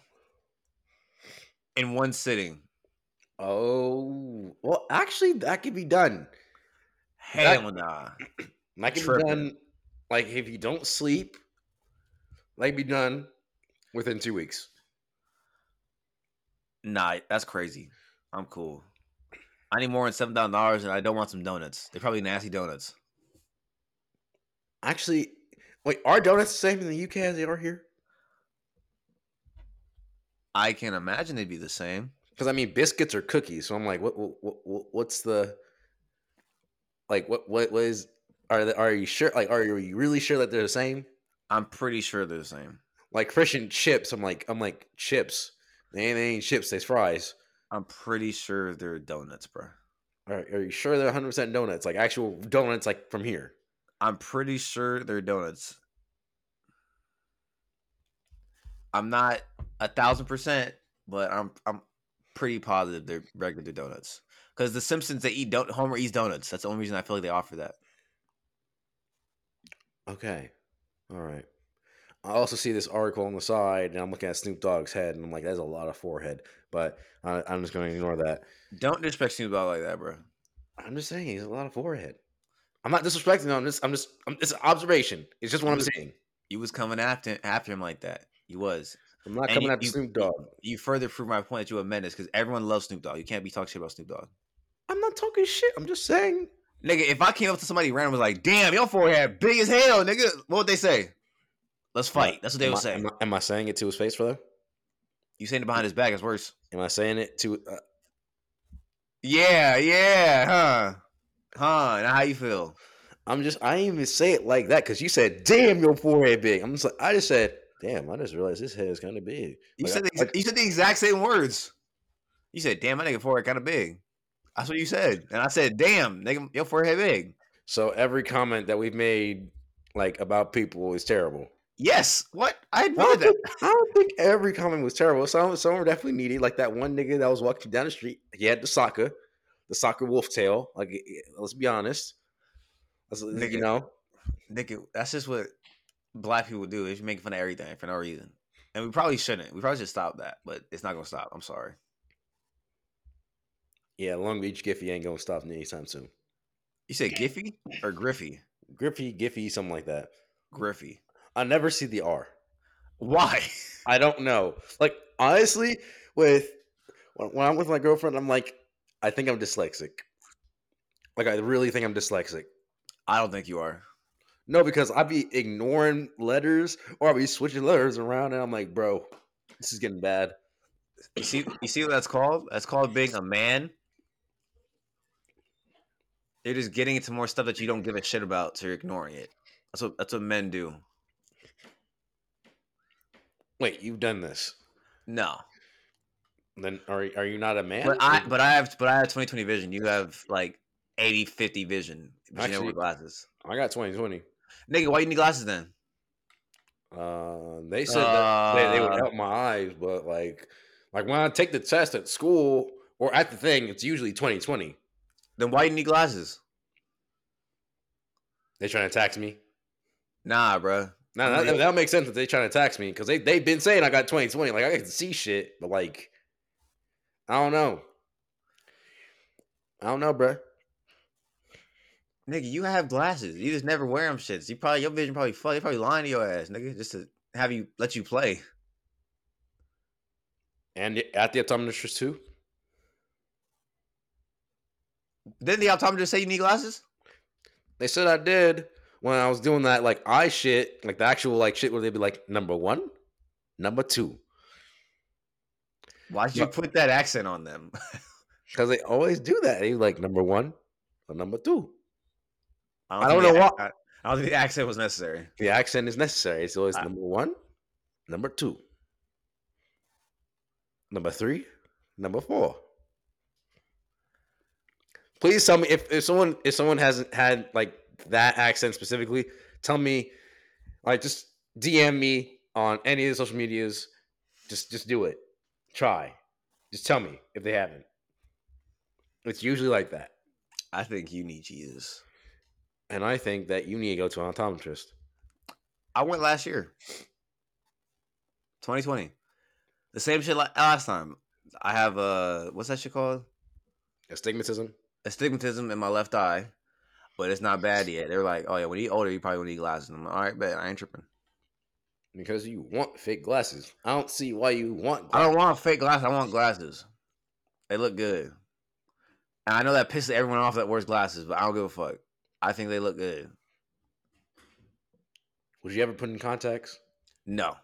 in one sitting. Oh, well, actually, that could be done. Hell nah. That can Tripping. be done. Like if you don't sleep, that can be done within two weeks. Nah, that's crazy. I'm cool. I need more than seven thousand dollars, and I don't want some donuts. They're probably nasty donuts. Actually, wait, are donuts the same in the UK as they are here? I can't imagine they'd be the same. Because I mean, biscuits are cookies. So I'm like, what, what, what what's the like? What, what, what is? Are are you sure? Like, are you really sure that they're the same? I'm pretty sure they're the same. Like fish and chips. I'm like, I'm like chips. They ain't, they ain't chips. They's fries. I'm pretty sure they're donuts, bro. Are, are you sure they're 100 percent donuts? Like actual donuts, like from here. I'm pretty sure they're donuts. I'm not a thousand percent, but I'm I'm pretty positive they're regular donuts. Because the Simpsons they eat don't Homer eats donuts. That's the only reason I feel like they offer that. Okay. All right. I also see this article on the side, and I'm looking at Snoop Dogg's head, and I'm like, "That's a lot of forehead." But I, I'm just going to ignore that. Don't disrespect Snoop Dogg like that, bro. I'm just saying, he's a lot of forehead. I'm not disrespecting him. I'm just, I'm just, I'm, it's an observation. It's just what I'm saying. You was coming after after him like that. You was. I'm not And coming you- after you- Snoop Dogg. You further prove my point that you're a menace because everyone loves Snoop Dogg. You can't be talking shit about Snoop Dogg. I'm not talking shit. I'm just saying. Nigga, if I came up to somebody random and was like, damn, your forehead big as hell, nigga, what would they say? Let's fight. That's what they am would I, say. Am I, am I saying it to his face, brother? You saying it behind his back is worse. Am I saying it to? Uh, Yeah, yeah, huh? Huh? Now how you feel? I'm just. I didn't even say it like that because you said, "Damn, your forehead big." I'm just like, I just said, "Damn, I just realized this head is kind of big." You Like, said the, like, you said the exact same words. You said, "Damn, my nigga forehead kind of big." That's what you said, and I said, "Damn, nigga, your forehead big." so every comment that we've made, like about people, is terrible. Yes. What? I I admitted don't, that. think, I don't think every comment was terrible. Some some were definitely needy. Like that one nigga that was walking down the street. He had the soccer, the soccer wolf tail. Like eh, let's be honest. Nigga. you know, Nigga, that's just what black people do. Is make fun of everything for no reason, and we probably shouldn't. We probably should stop that, but it's not gonna stop. I'm sorry. yeah. Long Beach Giffy ain't gonna stop anytime soon. You said Giffy or Griffy? Griffy, Giffy, something like that. Griffy. I never see the R. Why? I don't know. Like honestly, with when I'm with my girlfriend, I'm like, I think I'm dyslexic. Like I really think I'm dyslexic. I don't think you are. No, because I be ignoring letters or I be switching letters around, and I'm like, bro, this is getting bad. You see, you see what that's called? That's called being a man. You're just getting into more stuff that you don't give a shit about, so you're ignoring it. That's what that's what men do. Wait, you've done this? No, Then are are you not a man? but I but I have but I have 2020 vision. You have like 80 50 vision. But you never Actually- glasses. I got 2020. Nigga, why you need glasses then? Uh, they said that they, they would Uh. help my eyes, but like, like when I take the test at school or at the thing, it's usually 2020. Then why you need glasses? They trying to tax me. Nah, bro. Nah, that, Yeah. that makes sense that they trying to tax me because they they've been saying I got 2020. Like I can see shit, but like, I don't know. I don't know, bruh. Nigga, you have glasses. You just never wear them shits. You probably your vision probably fuck. They probably lying to your ass, nigga, just to have you let you play. And at the optometrist too. Didn't the optometrist say you need glasses? They said I did when I was doing that like eye shit, like the actual like shit where they'd be like number one, number two, Why'd you put that accent on them? because they always do that. They like number one or number two. I think don't know why- ac- I don't think the accent was necessary. The accent is necessary. It's always I- number one, number two, number three, number four. Please tell me if, if someone if someone hasn't had like that accent specifically, tell me like just DM me on any of the social medias. Just just do it. Try. Just tell me if they haven't. It's usually like that. I think you need Jesus. And I think that you need to go to an optometrist. I went last year, 2020. The same shit like last time. I have a what's that shit called? Astigmatism. Astigmatism in my left eye, but it's not bad yet. They're like, oh yeah, when you older, you probably need glasses. I'm like, all right, bet I ain't tripping. Because you want fake glasses. I don't see why you want I don't want fake glasses. I want glasses. They look good. And I know that pisses everyone off that wears glasses, but I don't give a fuck. I think they look good. Would you ever put in contacts? No,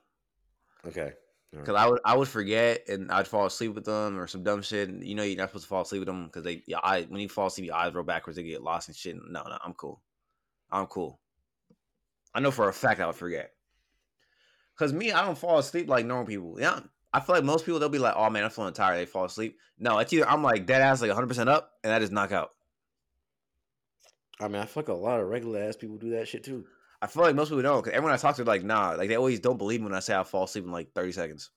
Okay. because I would I would forget and I'd fall asleep with them or some dumb shit. And you know you're not supposed to fall asleep with them because they your eye when you fall asleep your eyes roll backwards they get lost and shit. No, no, I'm cool. I'm cool. I know for a fact I would forget. Because me, I don't fall asleep like normal people. Yeah. I feel like most people, they'll be like, oh man, I'm feeling tired. They fall asleep. No, it's either I'm like dead ass, like 100% up, and I just knock out. I mean, I feel like a lot of regular ass people do that shit too. I feel like most people don't. Because everyone I talk to, like, nah, like they always don't believe me when I say I fall asleep in like 30 seconds.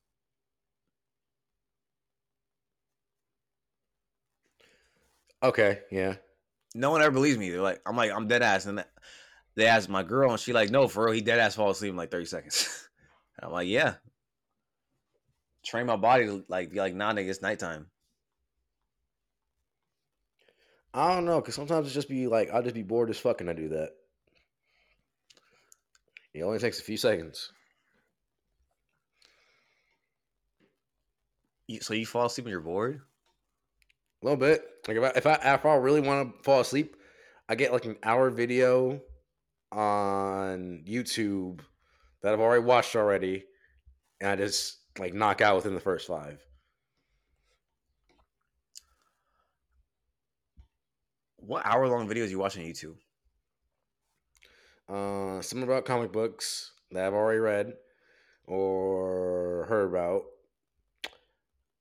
Okay, yeah. No one ever believes me. They're like, I'm like, I'm dead ass, and they asked my girl, and she like, no, for real, he dead ass fall asleep in like 30 seconds. I'm like, yeah. Train my body to like be like, nah, nigga, it's nighttime. I don't know, cause sometimes it just be like I'll just be bored as fuck and I do that. It only takes a few seconds. So you fall asleep when you're bored? A little bit. Like if I if I if I really want to fall asleep, I get like an hour video on YouTube that I've already watched already, and I just like knock out within the first five. What hour long videos you watch on YouTube? Uh, something about comic books that I've already read or heard about.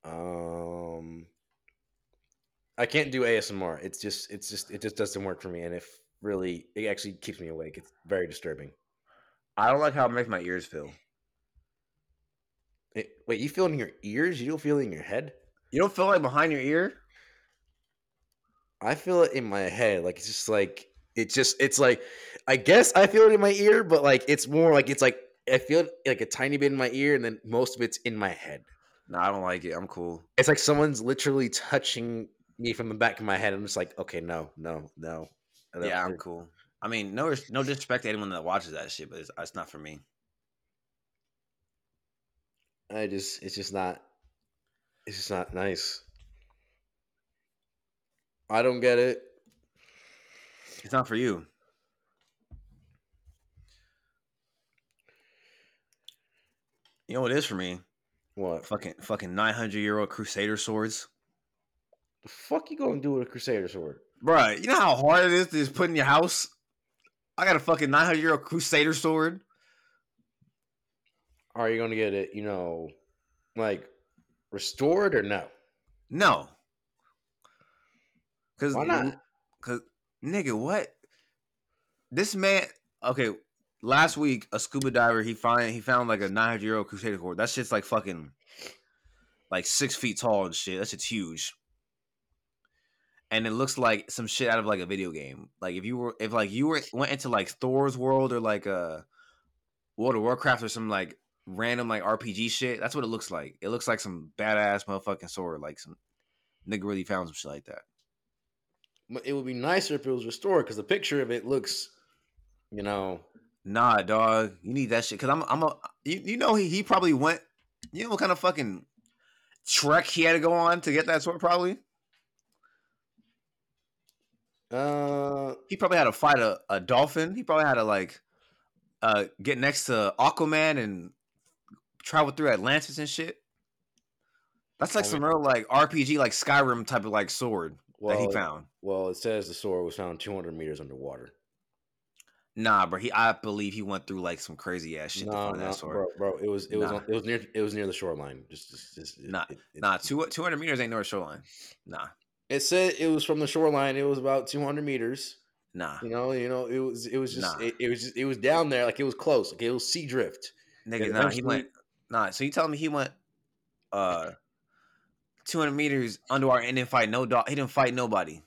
Um, I can't do ASMR. It's just, it's just, it just doesn't work for me, and if really, it actually keeps me awake. It's very disturbing. I don't like how it makes my ears feel. It, wait, you feel in your ears? You don't feel it in your head? You don't feel like behind your ear? I feel it in my head. Like it's just like it's just it's like I guess I feel it in my ear, but like it's more like it's like I feel it like a tiny bit in my ear, and then most of it's in my head. No, I don't like it. I'm cool. It's like someone's literally touching me from the back of my head. I'm just like, okay, no, no, no. Yeah, I'm cool. I mean, no, no disrespect to anyone that watches that shit, but it's, it's not for me. I just, it's just not, it's just not nice. I don't get it. It's not for you. You know what it is for me? What? Fucking fucking nine hundred year old Crusader swords. The fuck you gonna do with a Crusader sword? Bruh, you know how hard it is to just put in your house? I got a fucking 900 year old Crusader sword. Are you gonna get it, you know, like restored or no? No. Cause Why not? Cause nigga, what? This man okay, last week a scuba diver he find he found like a 900 year old Crusader sword. That shit's like fucking like six feet tall and shit. That shit's huge and it looks like some shit out of like a video game. Like if you were if like you were went into like Thor's world or like a uh, World of Warcraft or some like random like RPG shit, that's what it looks like. It looks like some badass motherfucking sword, like some nigga really found some shit like that. But it would be nicer if it was restored because the picture of it looks, you know. Nah, dog, you need that shit because I'm I'm a you, you know he he probably went. You know what kind of fucking trek he had to go on to get that sword probably. Uh, he probably had to fight a, a dolphin. He probably had to like uh get next to Aquaman and travel through Atlantis and shit. That's like I some mean, real like RPG like Skyrim type of like sword well, that he found. Well, it says the sword was found 200 meters underwater. Nah, bro. He, I believe he went through like some crazy ass shit no, to find no, that sword. Bro, bro, it was it nah. was it was near it was near the shoreline. Just, just, just nah, it, it, nah. Two two hundred meters ain't near the shoreline. Nah. It said it was from the shoreline. It was about 200 meters. Nah, you know, you know, it was it was just nah. it, it, was just, it was down there, like it was close, like it was sea drift. Nigga, nah, he went nah. So you telling me he went uh 200 meters underwater and didn't fight no dog. He didn't fight nobody.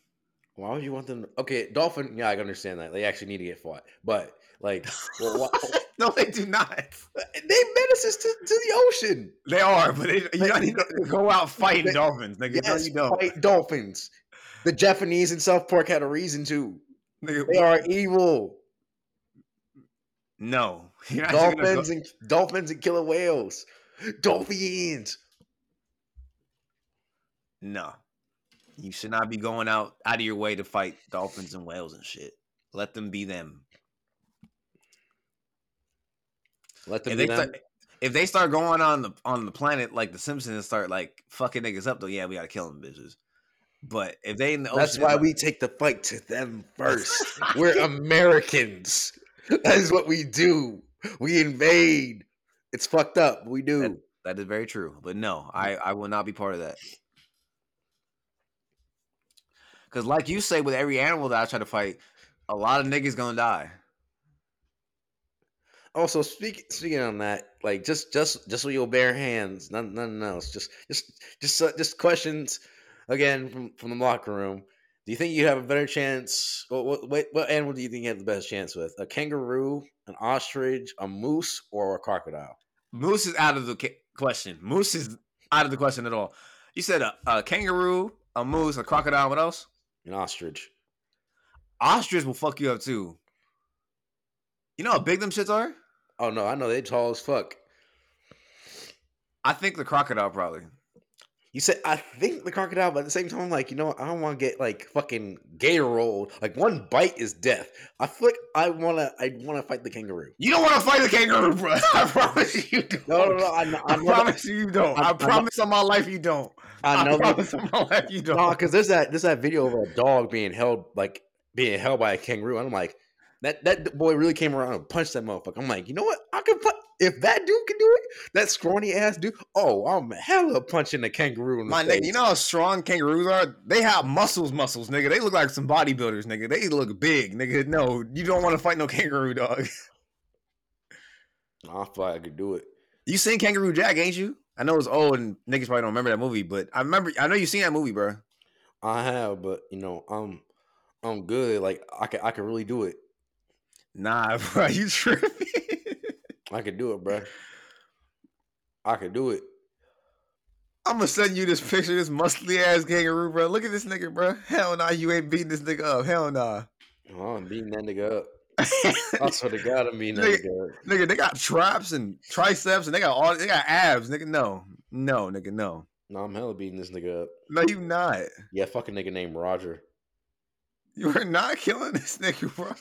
Why would you want them? To, okay, dolphin. Yeah, I can understand that. They actually need to get fought, but like, well, no, they do not. They menaces to, to the ocean. They are, but they, you don't need to go out fighting they, dolphins. Nigga, yes, you don't. fight dolphins. The Japanese in South Park had a reason to. Nigga, they are evil. No, dolphins and dolphins and killer whales. Dolphins. No, you should not be going out out of your way to fight dolphins and whales and shit. Let them be them. Let them if they, start, if they start going on the on the planet like the Simpsons and start like fucking niggas up, though, yeah, we gotta kill them bitches. But if they in the that's why we take the fight to them first. We're Americans. That is what we do. We invade. It's fucked up. We do. That, that is very true. But no, I I will not be part of that. Because, like you say, with every animal that I try to fight, a lot of niggas gonna die. Also, speak, speaking on that, like just just just with your bare hands, nothing, nothing else. Just just just uh, just questions again from from the locker room. Do you think you have a better chance? What, what, what, what animal do you think you have the best chance with? A kangaroo, an ostrich, a moose, or a crocodile? Moose is out of the ca- question. Moose is out of the question at all. You said a, a kangaroo, a moose, a crocodile. What else? An ostrich. Ostrich will fuck you up too. You know how big them shits are? Oh no, I know they tall as fuck. I think the crocodile probably. You said I think the crocodile, but at the same time, I'm like, you know, what? I don't want to get like fucking gay rolled. Like one bite is death. I feel like I wanna, I wanna fight the kangaroo. You don't want to fight the kangaroo, bro. I promise you don't. No, no, no. I, I, I, promise you, you don't. I- I, I promise on my life you don't. I I, know. promise on my life you don't. No, because there's that there's that video of a dog being held like being held by a kangaroo, and I'm like, that that boy really came around and punched that motherfucker. I'm like, you know what? I can put if that dude can do it, that scrawny ass dude. Oh, I'm hella punching a kangaroo in the My face. nigga, you know how strong kangaroos are? They have muscles, muscles, nigga. They look like some bodybuilders, nigga. They look big, nigga. No, you don't want to fight no kangaroo, dog. I feel like I could do it. You seen Kangaroo Jack, ain't you? I know it's old and niggas probably don't remember that movie, but I remember. I know you seen that movie, bro. I have, but you know, I'm I'm good. Like I can I can really do it. Nah, bro, you tripping? I could do it, bro. I could do it. I'm gonna send you this picture, this muscly ass kangaroo, bro. Look at this nigga, bro. Hell nah, you ain't beating this nigga up. Hell nah. Oh, I'm beating that nigga up. I swear to God, I'm beating that Nigga- nigga nigga, they got traps and triceps and they got all they got abs, nigga. No, no, nigga, no. No, I'm hella beating this nigga up. No, you not. Yeah, fucking nigga named Roger. You are not killing this nigga, bro.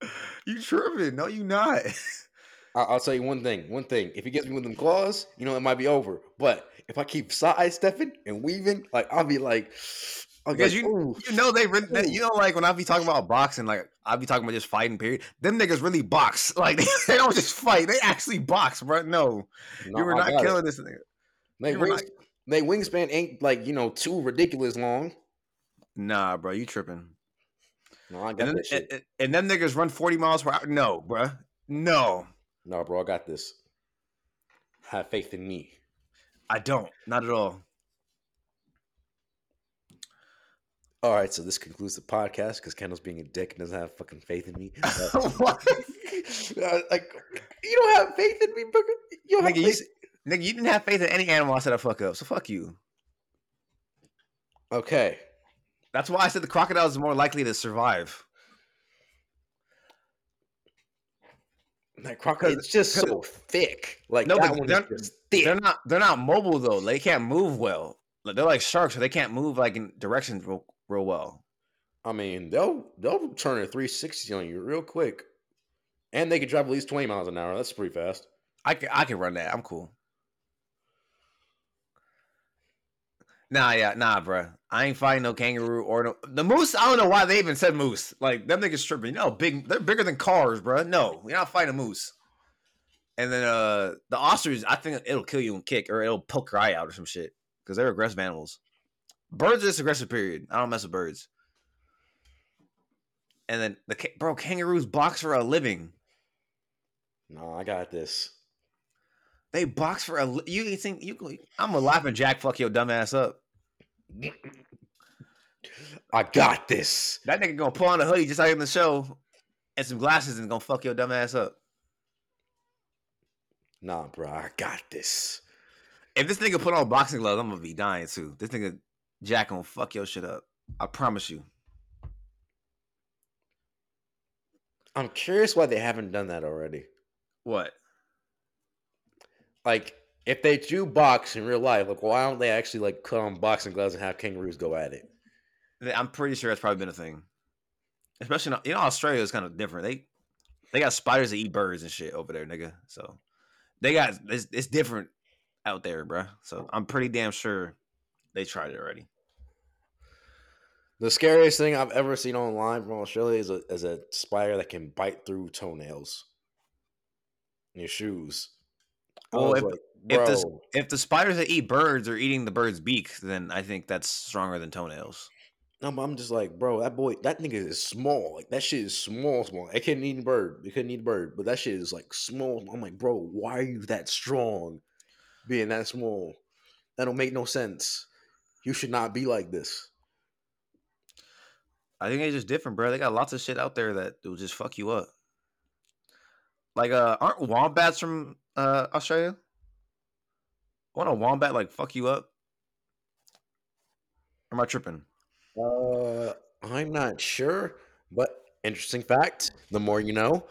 You tripping? No, you not. I'll tell you one thing. One thing. If he gets me with them claws, you know it might be over. But if I keep sidestepping and weaving, like I'll be like, Because like, you- "Ooh." You know they really, they- you know, like when I be talking about boxing, like I be talking about just fighting. Period. Them niggas really box. Like they, don't just fight; they actually box, bro. No, No, you were I not got it. killing this nigga. They, wings, they wingspan ain't like you know too ridiculous long. Nah, bro, you tripping. No, I And, got then, shit. and, and them niggas run forty miles per hour. No, bro. No, No, bro, I got this. Have faith in me. I don't. Not at all. All right, so this concludes the podcast because Kendall's being a dick and doesn't have fucking faith in me. What? uh, like, you don't have faith in me, Booker. You don't nigga, you, nigga, you didn't have faith in any animal. I said I fuck up, so fuck you. Okay. That's why I said the crocodiles is more likely to survive. That crocodile, it's just so thick. Like No, that one they're- thick. They're not. They're not mobile though. They can't move well. Like, They're like sharks, so they can't move like in directions real, real well. I mean, they'll they'll turn a 360 on you real quick, and they can drive at least 20 miles an hour. That's pretty fast. I can. I can run that. I'm cool. Nah, yeah, nah, bruh. I ain't fighting no kangaroo or no the moose. I don't know why they even said moose. Like them niggas tripping. Know, big. They're bigger than cars, bruh. No, you're not fighting a moose. And then uh the ostrich, I think it'll kill you and kick, or it'll poke your eye out or some shit because they're aggressive animals. Birds are just aggressive. Period. I don't mess with birds. And then the ca- bro kangaroos box for a living. No, I got this. They box for a. Li- you think you? I'm gonna laugh and Jack fuck your dumb ass up. I got this. That nigga gonna pull on a hoodie just like in the show, and some glasses and gonna fuck your dumb ass up. Nah, bro, I got this. If this nigga put on boxing gloves, I'm gonna be dying too. This nigga Jack gonna fuck your shit up. I promise you. I'm curious why they haven't done that already. What? Like, if they do box in real life, like, why don't they actually like cut on boxing gloves and have kangaroos go at it? I'm pretty sure that's probably been a thing. Especially in, you know Australia is kind of different. They they got spiders that eat birds and shit over there, nigga. So they got it's, it's different out there, bruh. So I'm pretty damn sure they tried it already. The scariest thing I've ever seen online from Australia is a is a spider that can bite through toenails in your shoes. Well, if- like, if bro, If the spiders that eat birds are eating the bird's beak, then I think that's stronger than toenails. no, but I'm just like, bro, that boy, that nigga is small. Like that shit is small, small. It couldn't eat a bird. It couldn't eat a bird, but that shit is like small. I'm like, bro, why are you that strong? Being that small, that don't make no sense. You should not be like this. I think they're just different, bro. They got lots of shit out there that will just fuck you up. Like, uh, aren't wombats from uh Australia? Want a wombat like fuck you up? Or am I tripping? Uh, I'm not sure, but interesting fact: the more you know,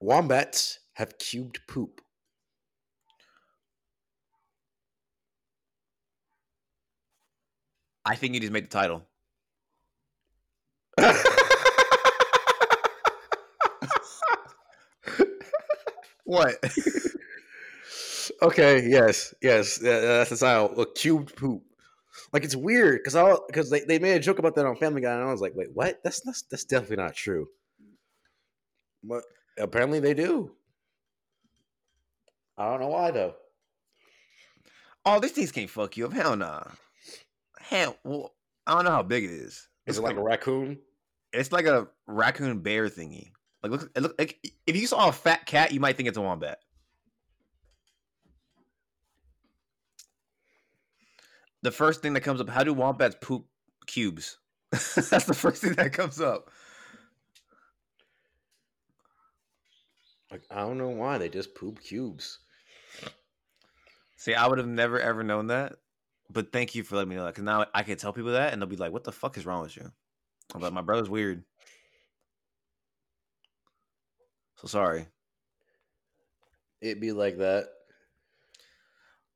wombats have cubed poop. I think you just made the title. What? okay, yes, yes, yeah, that's the title. A cubed poop. Like it's weird because I because they, they made a joke about that on Family Guy, and I was like, wait, what? That's that's, that's definitely not true. But apparently they do. I don't know why though. oh, these things can't fuck you up. Hell nah. Hell, well, I don't know how big it is. Is it like a raccoon? It's like a raccoon bear thingy. Like look, look like if you saw a fat cat, you might think it's a wombat. The first thing that comes up: How do wombats poop cubes? That's the first thing that comes up. Like I don't know why they just poop cubes. See, I would have never ever known that, but thank you for letting me know that. Because now I can tell people that, and they'll be like, "What the fuck is wrong with you?" I'm like, "My brother's weird." So sorry. It'd be like that.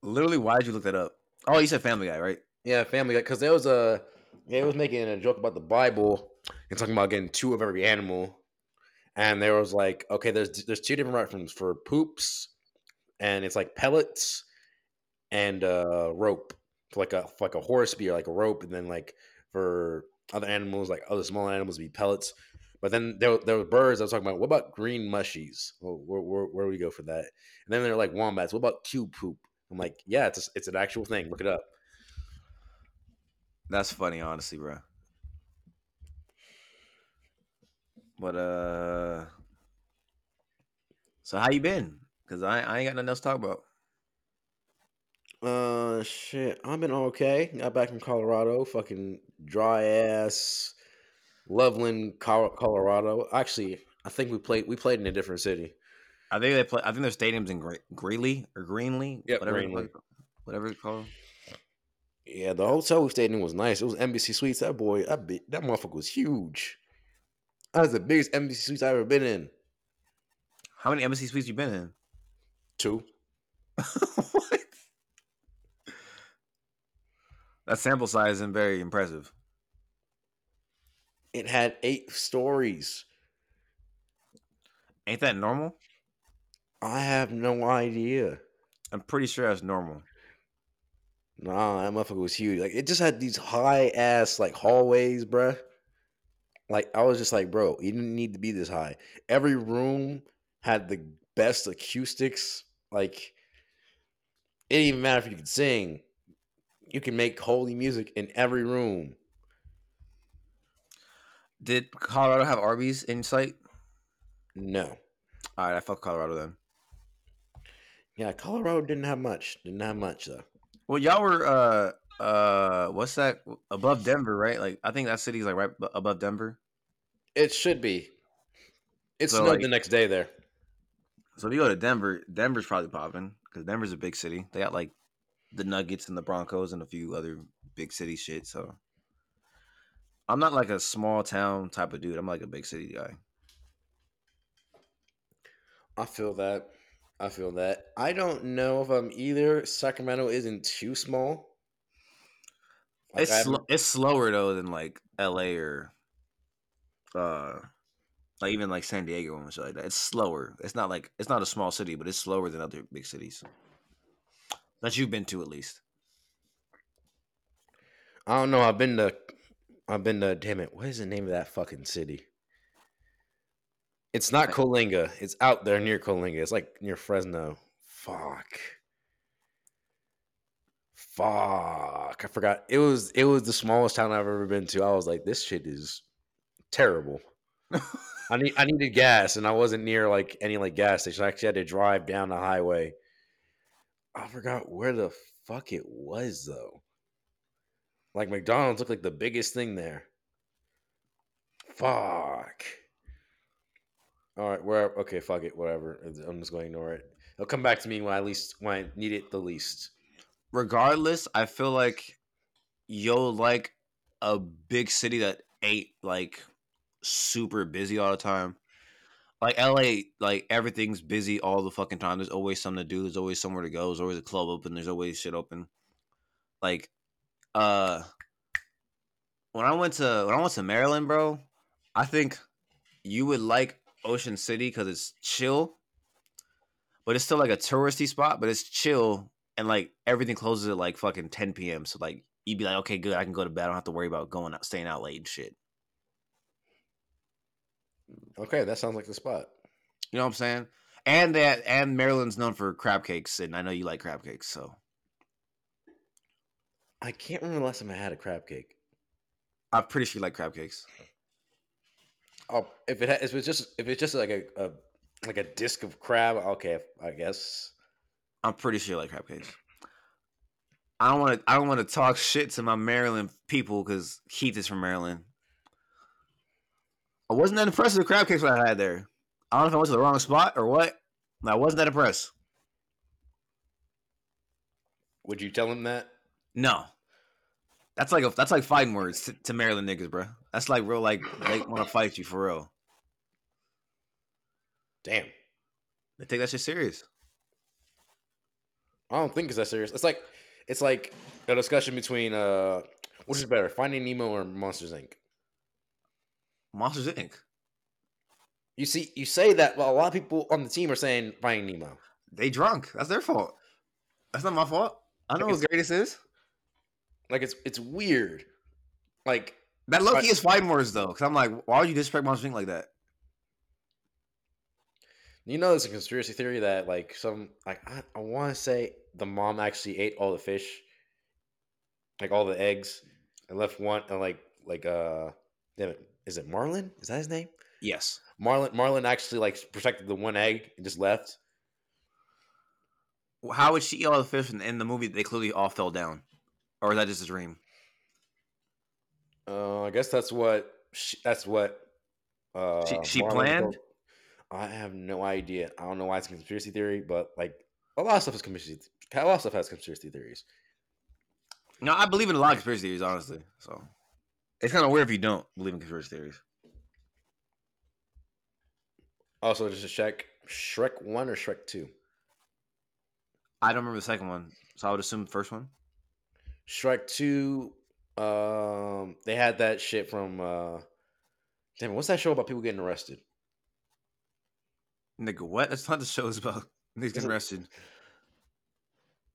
Literally, why did you look that up? Oh, you said Family Guy, right? Yeah, Family Guy. Because there was a it was making a joke about the Bible and talking about getting two of every animal, and there was like, okay, there's there's two different references for poops, and it's like pellets and uh rope for like a for like a horse be like a rope, and then like for other animals like other small animals be pellets. But then there, there were birds I was talking about. What about green mushies? Well, where, where, where do we go for that? And then they're like wombats. What about cube poop? I'm like, yeah, it's a, it's an actual thing. Look it up. That's funny, honestly, bro. But uh, so how you been? Cause I, I ain't got nothing else to talk about. Uh, shit. I've been okay. Got back from Colorado. Fucking dry ass, Loveland, Colorado. Actually, I think we played. We played in a different city. I think they play. I think their stadiums in Gre- Greeley or Greenlee. Yep, whatever, Greenlee. Whatever it's called. Yeah, the hotel we stayed in was nice. It was Embassy Suites. That boy, that big, that motherfucker was huge. That was the biggest Embassy Suites I've ever been in. How many embassy suites you been in? Two. what? That sample size isn't very impressive. It had eight stories. Ain't that normal? I have no idea. I'm pretty sure that's normal. Nah, that motherfucker was huge. Like it just had these high ass like hallways, bruh. Like I was just like, bro, you didn't need to be this high. Every room had the best acoustics. Like it didn't even matter if you could sing. You can make holy music in every room. Did Colorado have Arby's in sight? No. All right, I fuck Colorado then. Yeah, Colorado didn't have much. Didn't have much though. Well, y'all were uh uh what's that above Denver, right? Like I think that city's like right above Denver. It should be. It So, snowed like- the next day there. So if you go to Denver, Denver's probably popping because Denver's a big city. They got like the Nuggets and the Broncos and a few other big city shit. So I'm not like a small town type of dude. I'm like a big city guy. I feel that. I feel that. I don't know if I'm either. Sacramento isn't too small. Like, it's sl- it's slower though than like L.A. or uh like even like San Diego and shit like that. It's slower. It's not like it's not a small city, but it's slower than other big cities that you've been to at least. I don't know. I've been to. I've been to. Damn it! What is the name of that fucking city? It's not Coalinga. It's out there near Coalinga. It's like near Fresno. Fuck. Fuck. I forgot. It was. It was the smallest town I've ever been to. I was like, this shit is terrible. I need. I needed gas, and I wasn't near like any like gas station. I actually had to drive down the highway. I forgot where the fuck it was though. Like McDonald's looked like the biggest thing there. Fuck. All right, where? Okay, fuck it, whatever. I'm just going to ignore it. It'll come back to me when I least when I need it the least. Regardless, I feel like you'll like a big city that ain't like super busy all the time. Like LA, like everything's busy all the fucking time. There's always something to do. There's always somewhere to go. There's always a club open. There's always shit open. Like, uh, when I went to when I went to Maryland, bro, I think you would like Ocean City because it's chill, but it's still like a touristy spot. But it's chill and like everything closes at like fucking 10 p.m. So like you'd be like, okay, good, I can go to bed. I don't have to worry about going out, staying out late and shit. Okay, that sounds like the spot. You know what I'm saying? And that and Maryland's known for crab cakes, and I know you like crab cakes, so I can't remember the last time I had a crab cake. I'm pretty sure you like crab cakes. Oh, if it ha- if it's just if it's just like a, a like a disc of crab, okay, I guess. I'm pretty sure you like crab cakes. I don't want to. I don't want to talk shit to my Maryland people because Keith is from Maryland. I wasn't that impressed with the crab cakes that I had there. I don't know if I went to the wrong spot or what. I wasn't that impressed. Would you tell him that? No, that's like a, that's like fighting words to, to Maryland niggas, bro. That's like real like they want to fight you for real. Damn, They take that shit serious. I don't think it's that serious. It's like it's like a discussion between uh, which is better, Finding Nemo or Monsters Inc. Monsters Inc. You see, you say that, but a lot of people on the team are saying Finding Nemo. They drunk. That's their fault. That's not my fault. I know what greatest is. Like it's it's weird. Like That low key is fighting words though, because I'm like, why would you disrespect Monsters Inc. like that? you know, there's a conspiracy theory that like some like I, I want to say the mom actually ate all the fish, like all the eggs, and left one and like like uh, damn it, is it Marlin? Is that his name? Yes. Marlin Marlin actually like protected the one egg and just left. How would she eat all the fish in, in the movie? They clearly all fell down, or is that just a dream? Uh, I guess that's what she, that's what uh She- she planned? told- I have no idea. I don't know why it's a conspiracy theory, but like a lot of stuff is conspiracy. A lot of stuff has conspiracy theories. No, I believe in a lot of conspiracy theories, honestly. So it's kind of weird if you don't believe in conspiracy theories. Also, just a check, Shrek one or Shrek two? I don't remember the second one, so I would assume the first one. Shrek two, um, they had that shit from uh, damn, what's that show about people getting arrested? Nigga, what? That's not the show is about. Niggas getting arrested.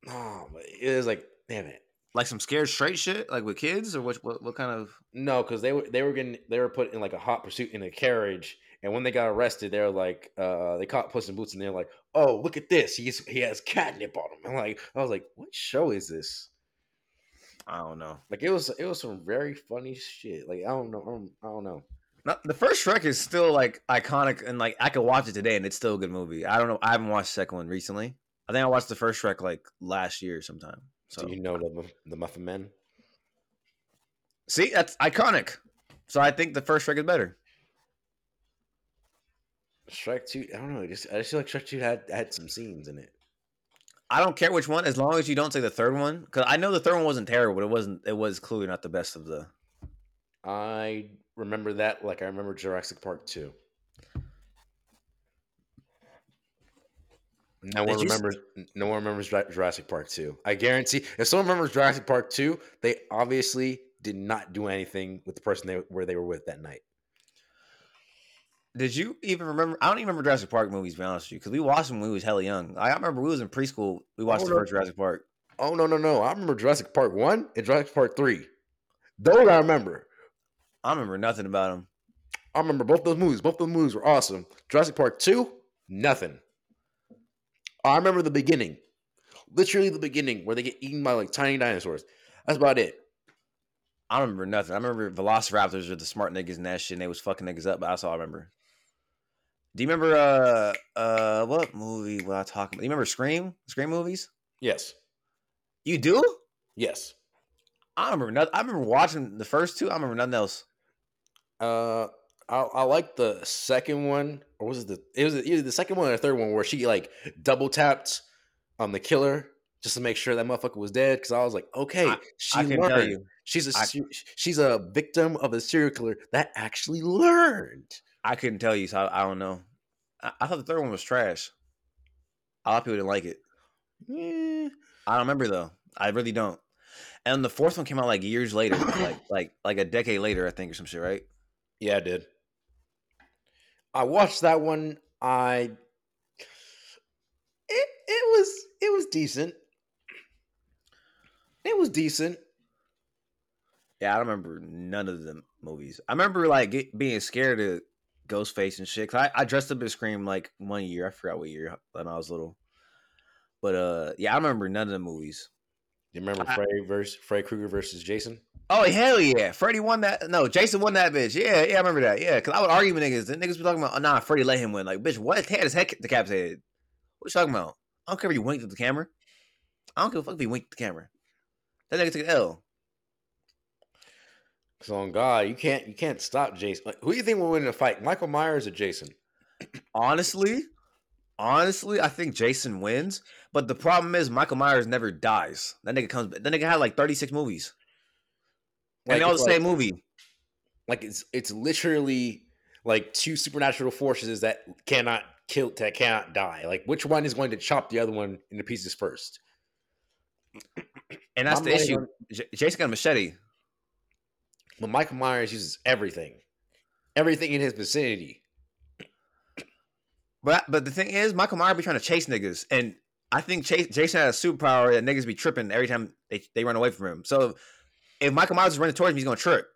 Oh, but it was like, damn it, Like some scared straight shit, like with kids, or what? What, what kind of? no, because they were they were getting they were put in like a hot pursuit in a carriage, and when they got arrested, they were like, uh, they caught Puss in Boots, and they're like, oh, look at this, he's he has catnip on him. I'm like, I was like, what show is this? I don't know. Like it was it was some very funny shit. Like I don't know, I don't, I don't know. Not, the first Shrek is still like iconic, and like I could watch it today, and it's still a good movie. I don't know. I haven't watched the second one recently. I think I watched the first Shrek like last year sometime. So Do you know the the Muffin Men? see, that's iconic. So I think the first Shrek is better. Shrek Two. I don't know. I Just I just feel like Shrek Two had had some scenes in it. I don't care which one, as long as you don't say the third one, because I know the third one wasn't terrible, but it wasn't. It was clearly not the best of the. I remember that like I remember Jurassic Park Two. No one Did you remembers. No one remembers Jurassic Park Two. I guarantee. If someone remembers Jurassic Park Two, they obviously did not do anything with the person they where they were with that night. Did you even remember? I don't even remember Jurassic Park movies. To be honest with you, because we watched them when we was hella young. I remember we was in preschool. We watched Oh, the no. first Jurassic Park. Oh no no no! I remember Jurassic Park One and Jurassic Park Three. Those I remember. I remember nothing about them. I remember both those movies. Both those movies were awesome. Jurassic Park 2, nothing. I remember the beginning. Literally the beginning where they get eaten by like tiny dinosaurs. That's about it. I don't remember nothing. I remember Velociraptors are the smart niggas and that shit, and they was fucking niggas up. But that's all I remember. Do you remember uh uh what movie was I talking about? Do you remember Scream? Scream movies? Yes. You do? Yes. I remember nothing. I remember watching the first two. I remember nothing else. Uh I, I like the second one, or was it the? It was either the second one or the third one where she like double tapped on the killer just to make sure that motherfucker was dead. Because I was like, okay, I- she I can tell learned. you, She's a I- she's a victim of a serial killer that actually learned. I couldn't tell you, so I, I don't know. I, I thought the third one was trash. A lot of people didn't like it. Eh, I don't remember though. I really don't. And the fourth one came out like years later, like like like a decade later, I think, or some shit, right? Yeah, I did. I watched that one. I it it was it was decent. It was decent. Yeah, I don't remember none of the movies. I remember like get, being scared of Ghostface and shit. 'cause I, I dressed up as Scream like one year. I forgot what year when I was little. But uh, yeah, I remember none of the movies. You remember I- Freddy versus Freddy Krueger versus Jason? Oh hell yeah, Freddy won that. No, Jason won that bitch. Yeah, yeah, I remember that. Yeah, because I would argue with niggas. And niggas be talking about, oh, nah, Freddy let him win. Like, bitch, what? He had his head decapitated. What you talking about? I don't care if you winked at the camera. I don't give a fuck if he winked at the camera. That nigga took an L. So on God, you can't you can't stop Jason. Like, who do you think will win in a fight, Michael Myers or Jason? Honestly, honestly, I think Jason wins. But the problem is Michael Myers never dies. That nigga comes. That nigga had like thirty six movies, and all the it's same movie. like it's it's literally like two supernatural forces that cannot kill that cannot die. Like which one is going to chop the other one into pieces first? And that's I'm the issue. J- Jason got a machete. But Michael Myers uses everything, everything in his vicinity. But but the thing is, Michael Myers be trying to chase niggas, and I think Chase, Jason has a superpower that niggas be tripping every time they, they run away from him. So if Michael Myers is running towards him, he's gonna trip.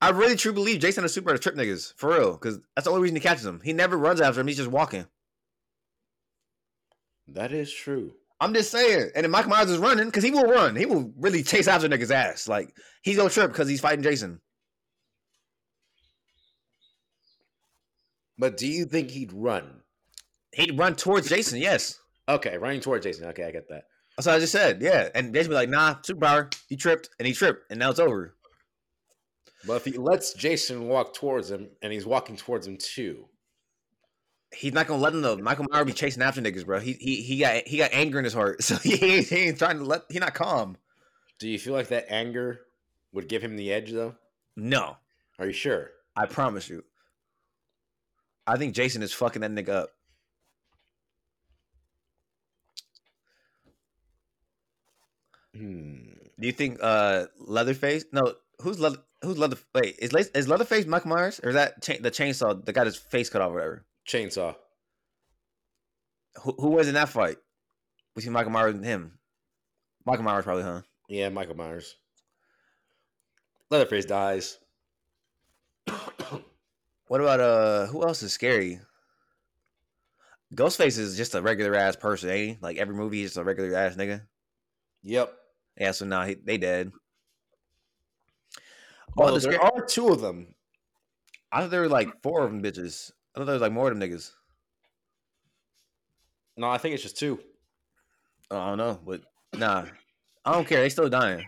I really truly believe Jason has a superpower to trip niggas for real, because that's the only reason he catches them. He never runs after him; he's just walking. That is true. I'm just saying. And if Michael Myers is running, because he will run, he will really chase after niggas' ass. Like he's gonna trip because he's fighting Jason. But do you think he'd run? He'd run towards Jason. Yes. Okay, running towards Jason. Okay, I get that. That's what I just said. Yeah. And Jason be like, nah, superpower. He tripped and he tripped. And now it's over. But if he lets Jason walk towards him and he's walking towards him too, He's not gonna let him know. Michael Myers be chasing after niggas, bro. He he he got he got anger in his heart. So he ain't, he ain't trying to let he not calm. do you feel like that anger would give him the edge though? No. Are you sure? I promise you. I think Jason is fucking that nigga up. Hmm. Do you think uh Leatherface? No, who's leather who's leather wait, is Le- is Leatherface Michael Myers? Or is that cha- the chainsaw that got his face cut off or whatever? Chainsaw. Who, who was in that fight? Between Michael Myers and him? Michael Myers probably, huh? Yeah, Michael Myers. Leatherface dies. What about uh who else is scary? Ghostface is just a regular ass person, ain't he? Like every movie is just a regular ass nigga. Yep. Yeah, so now he, they dead. Oh, Oh, the there are two of them. I thought there were like four of them bitches. I thought there was like more of them niggas. No, I think it's just two. Oh, I don't know, but nah, I don't care. They still dying.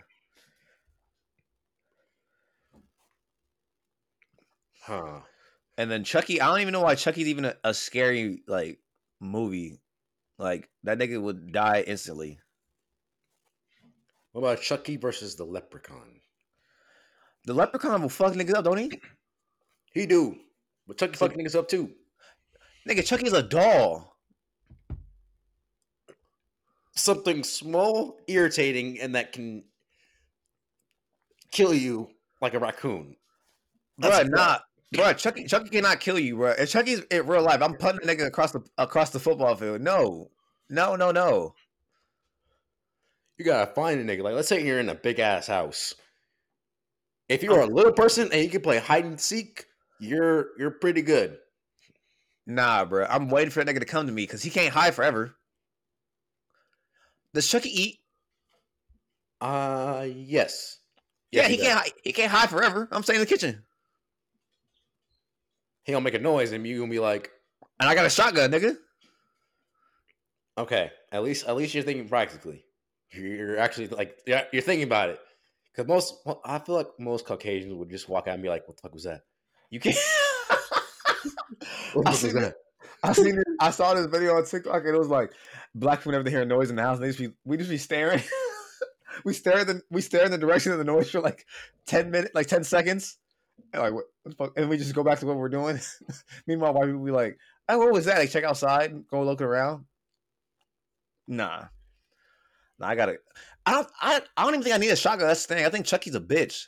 Huh. And then Chucky, I don't even know why Chucky's even a, a scary like movie. Like that nigga would die instantly. What about Chucky versus the Leprechaun? The leprechaun will fuck niggas up, don't he? He do. But Chucky fucking niggas up too. Nigga, Chucky's a doll. Something small, irritating, and that can kill you like a raccoon. That's- nah. Bro, Chucky, Chucky cannot kill you, bro. If Chucky's in real life, I'm putting a nigga across the across the football field. No, no, no, no. You gotta find a nigga. Like, let's say you're in a big ass house. If you're a little person and you can play hide and seek, you're you're pretty good. Nah, bro. I'm waiting for that nigga to come to me because he can't hide forever. Does Chucky eat? Uh yes. Yeah, Yes, he, does. can't. hi- He can't hide forever. I'm staying in the kitchen, He don't make a noise and you gonna be like, and I got a shotgun, nigga. okay, at least at least you're thinking practically. You're actually like yeah, you're thinking about it. Because most, I feel like most Caucasians would just walk out and be like, "What the fuck was that? You can't. What I seen that?" I seen it. I saw this video on TikTok and it was like black people they hear a noise in the house, And they just be we just be staring. we stare at the we stare in the direction of the noise for like ten minutes, like ten seconds. And like what, what the fuck? And we just go back to what we're doing. Meanwhile, white people be like, "Oh, what was that?" Like check outside, go look around. Nah, nah, I gotta. I don't. I, I don't even think I need a shotgun. That's the thing. I think Chucky's a bitch.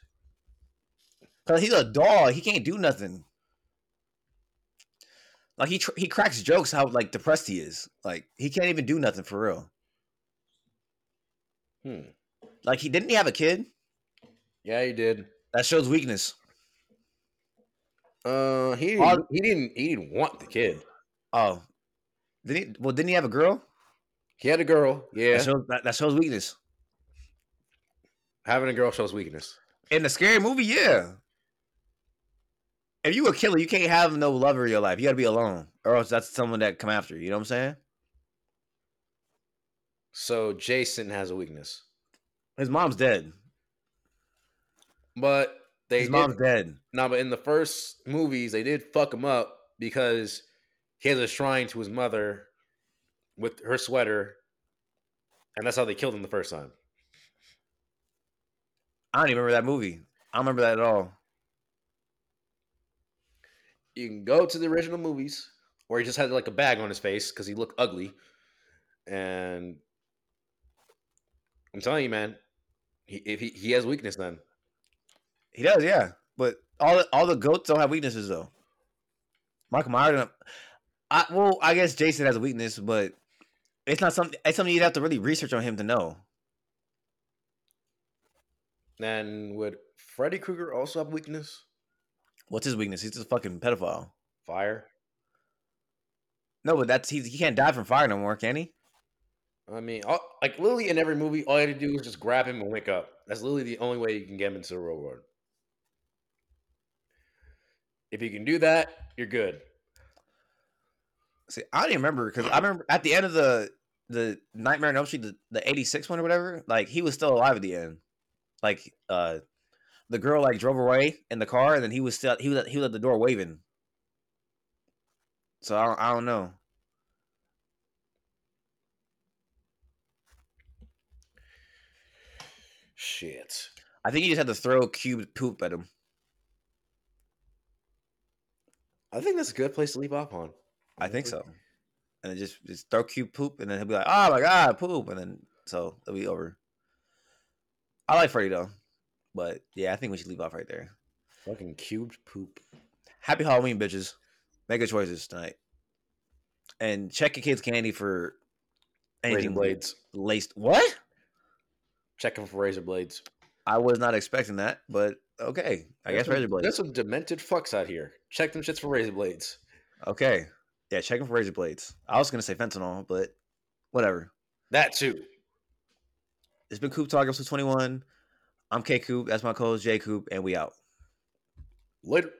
Cause he's a dog. He can't do nothing. Like he tr- he cracks jokes how like depressed he is. Like he can't even do nothing for real. Hmm. Like he didn't he have a kid? Yeah, he did. That shows weakness. Uh, he didn't, All- he didn't he didn't want the kid. Oh, did he? Well, didn't he have a girl? He had a girl. Yeah, That shows that, that shows weakness. having a girl shows weakness. In the scary movie, yeah. If you a killer, you can't have no lover in your life. You gotta be alone, or else that's someone that come after you. You know what I'm saying? So Jason has a weakness, His mom's dead. but they His did, mom's dead. no, but in the first movies they did fuck him up because he has a shrine to his mother with her sweater, and that's how they killed him the first time. I don't even remember that movie. I don't remember that at all. You can go to the original movies, where he just had like a bag on his face because he looked ugly, and I'm telling you, man, he, if he, he has weakness, then He does, yeah. But all the, all the goats don't have weaknesses though. Michael Myers, I well, I guess Jason has a weakness, but it's not something. It's something you'd have to really research on him to know. then would Freddy Krueger also have weakness? What's his weakness? He's just a fucking pedophile. Fire. No, but that's he's, he can't die from fire no more, can he? I mean, all, like literally in every movie, all you had to do was just grab him and wake up. That's literally the only way you can get him into the real world. If you can do that, you're good. See, I don't even remember because I remember at the end of the the Nightmare on Elm Street, the, the eighty six one or whatever. Like he was still alive at the end. Like uh, the girl like drove away in the car, and then he was still he was at, he was at the door waving. So I don't, I don't know. Shit. I think you just had to throw cube poop at him. I think that's a good place to leave off on. I think so. And then just just throw cube poop, and then he'll be like, "Oh my god, poop!" And then so it'll be over. I like Freddy though, but yeah, I think we should leave off right there. Fucking cubed poop. Happy Halloween, bitches. Make good choices tonight, and check your kids' candy for Razor anything blades. laced. What? Checking for razor blades. I was not expecting that, but okay. I guess There's razor blades. There's some demented fucks out here. Check them shits for razor blades. Okay, yeah, check them for razor blades. I was gonna say fentanyl, but whatever. That too. It's been Coop Talk episode twenty one. I'm K Coop. That's my co-host J Coop, and we out. Later.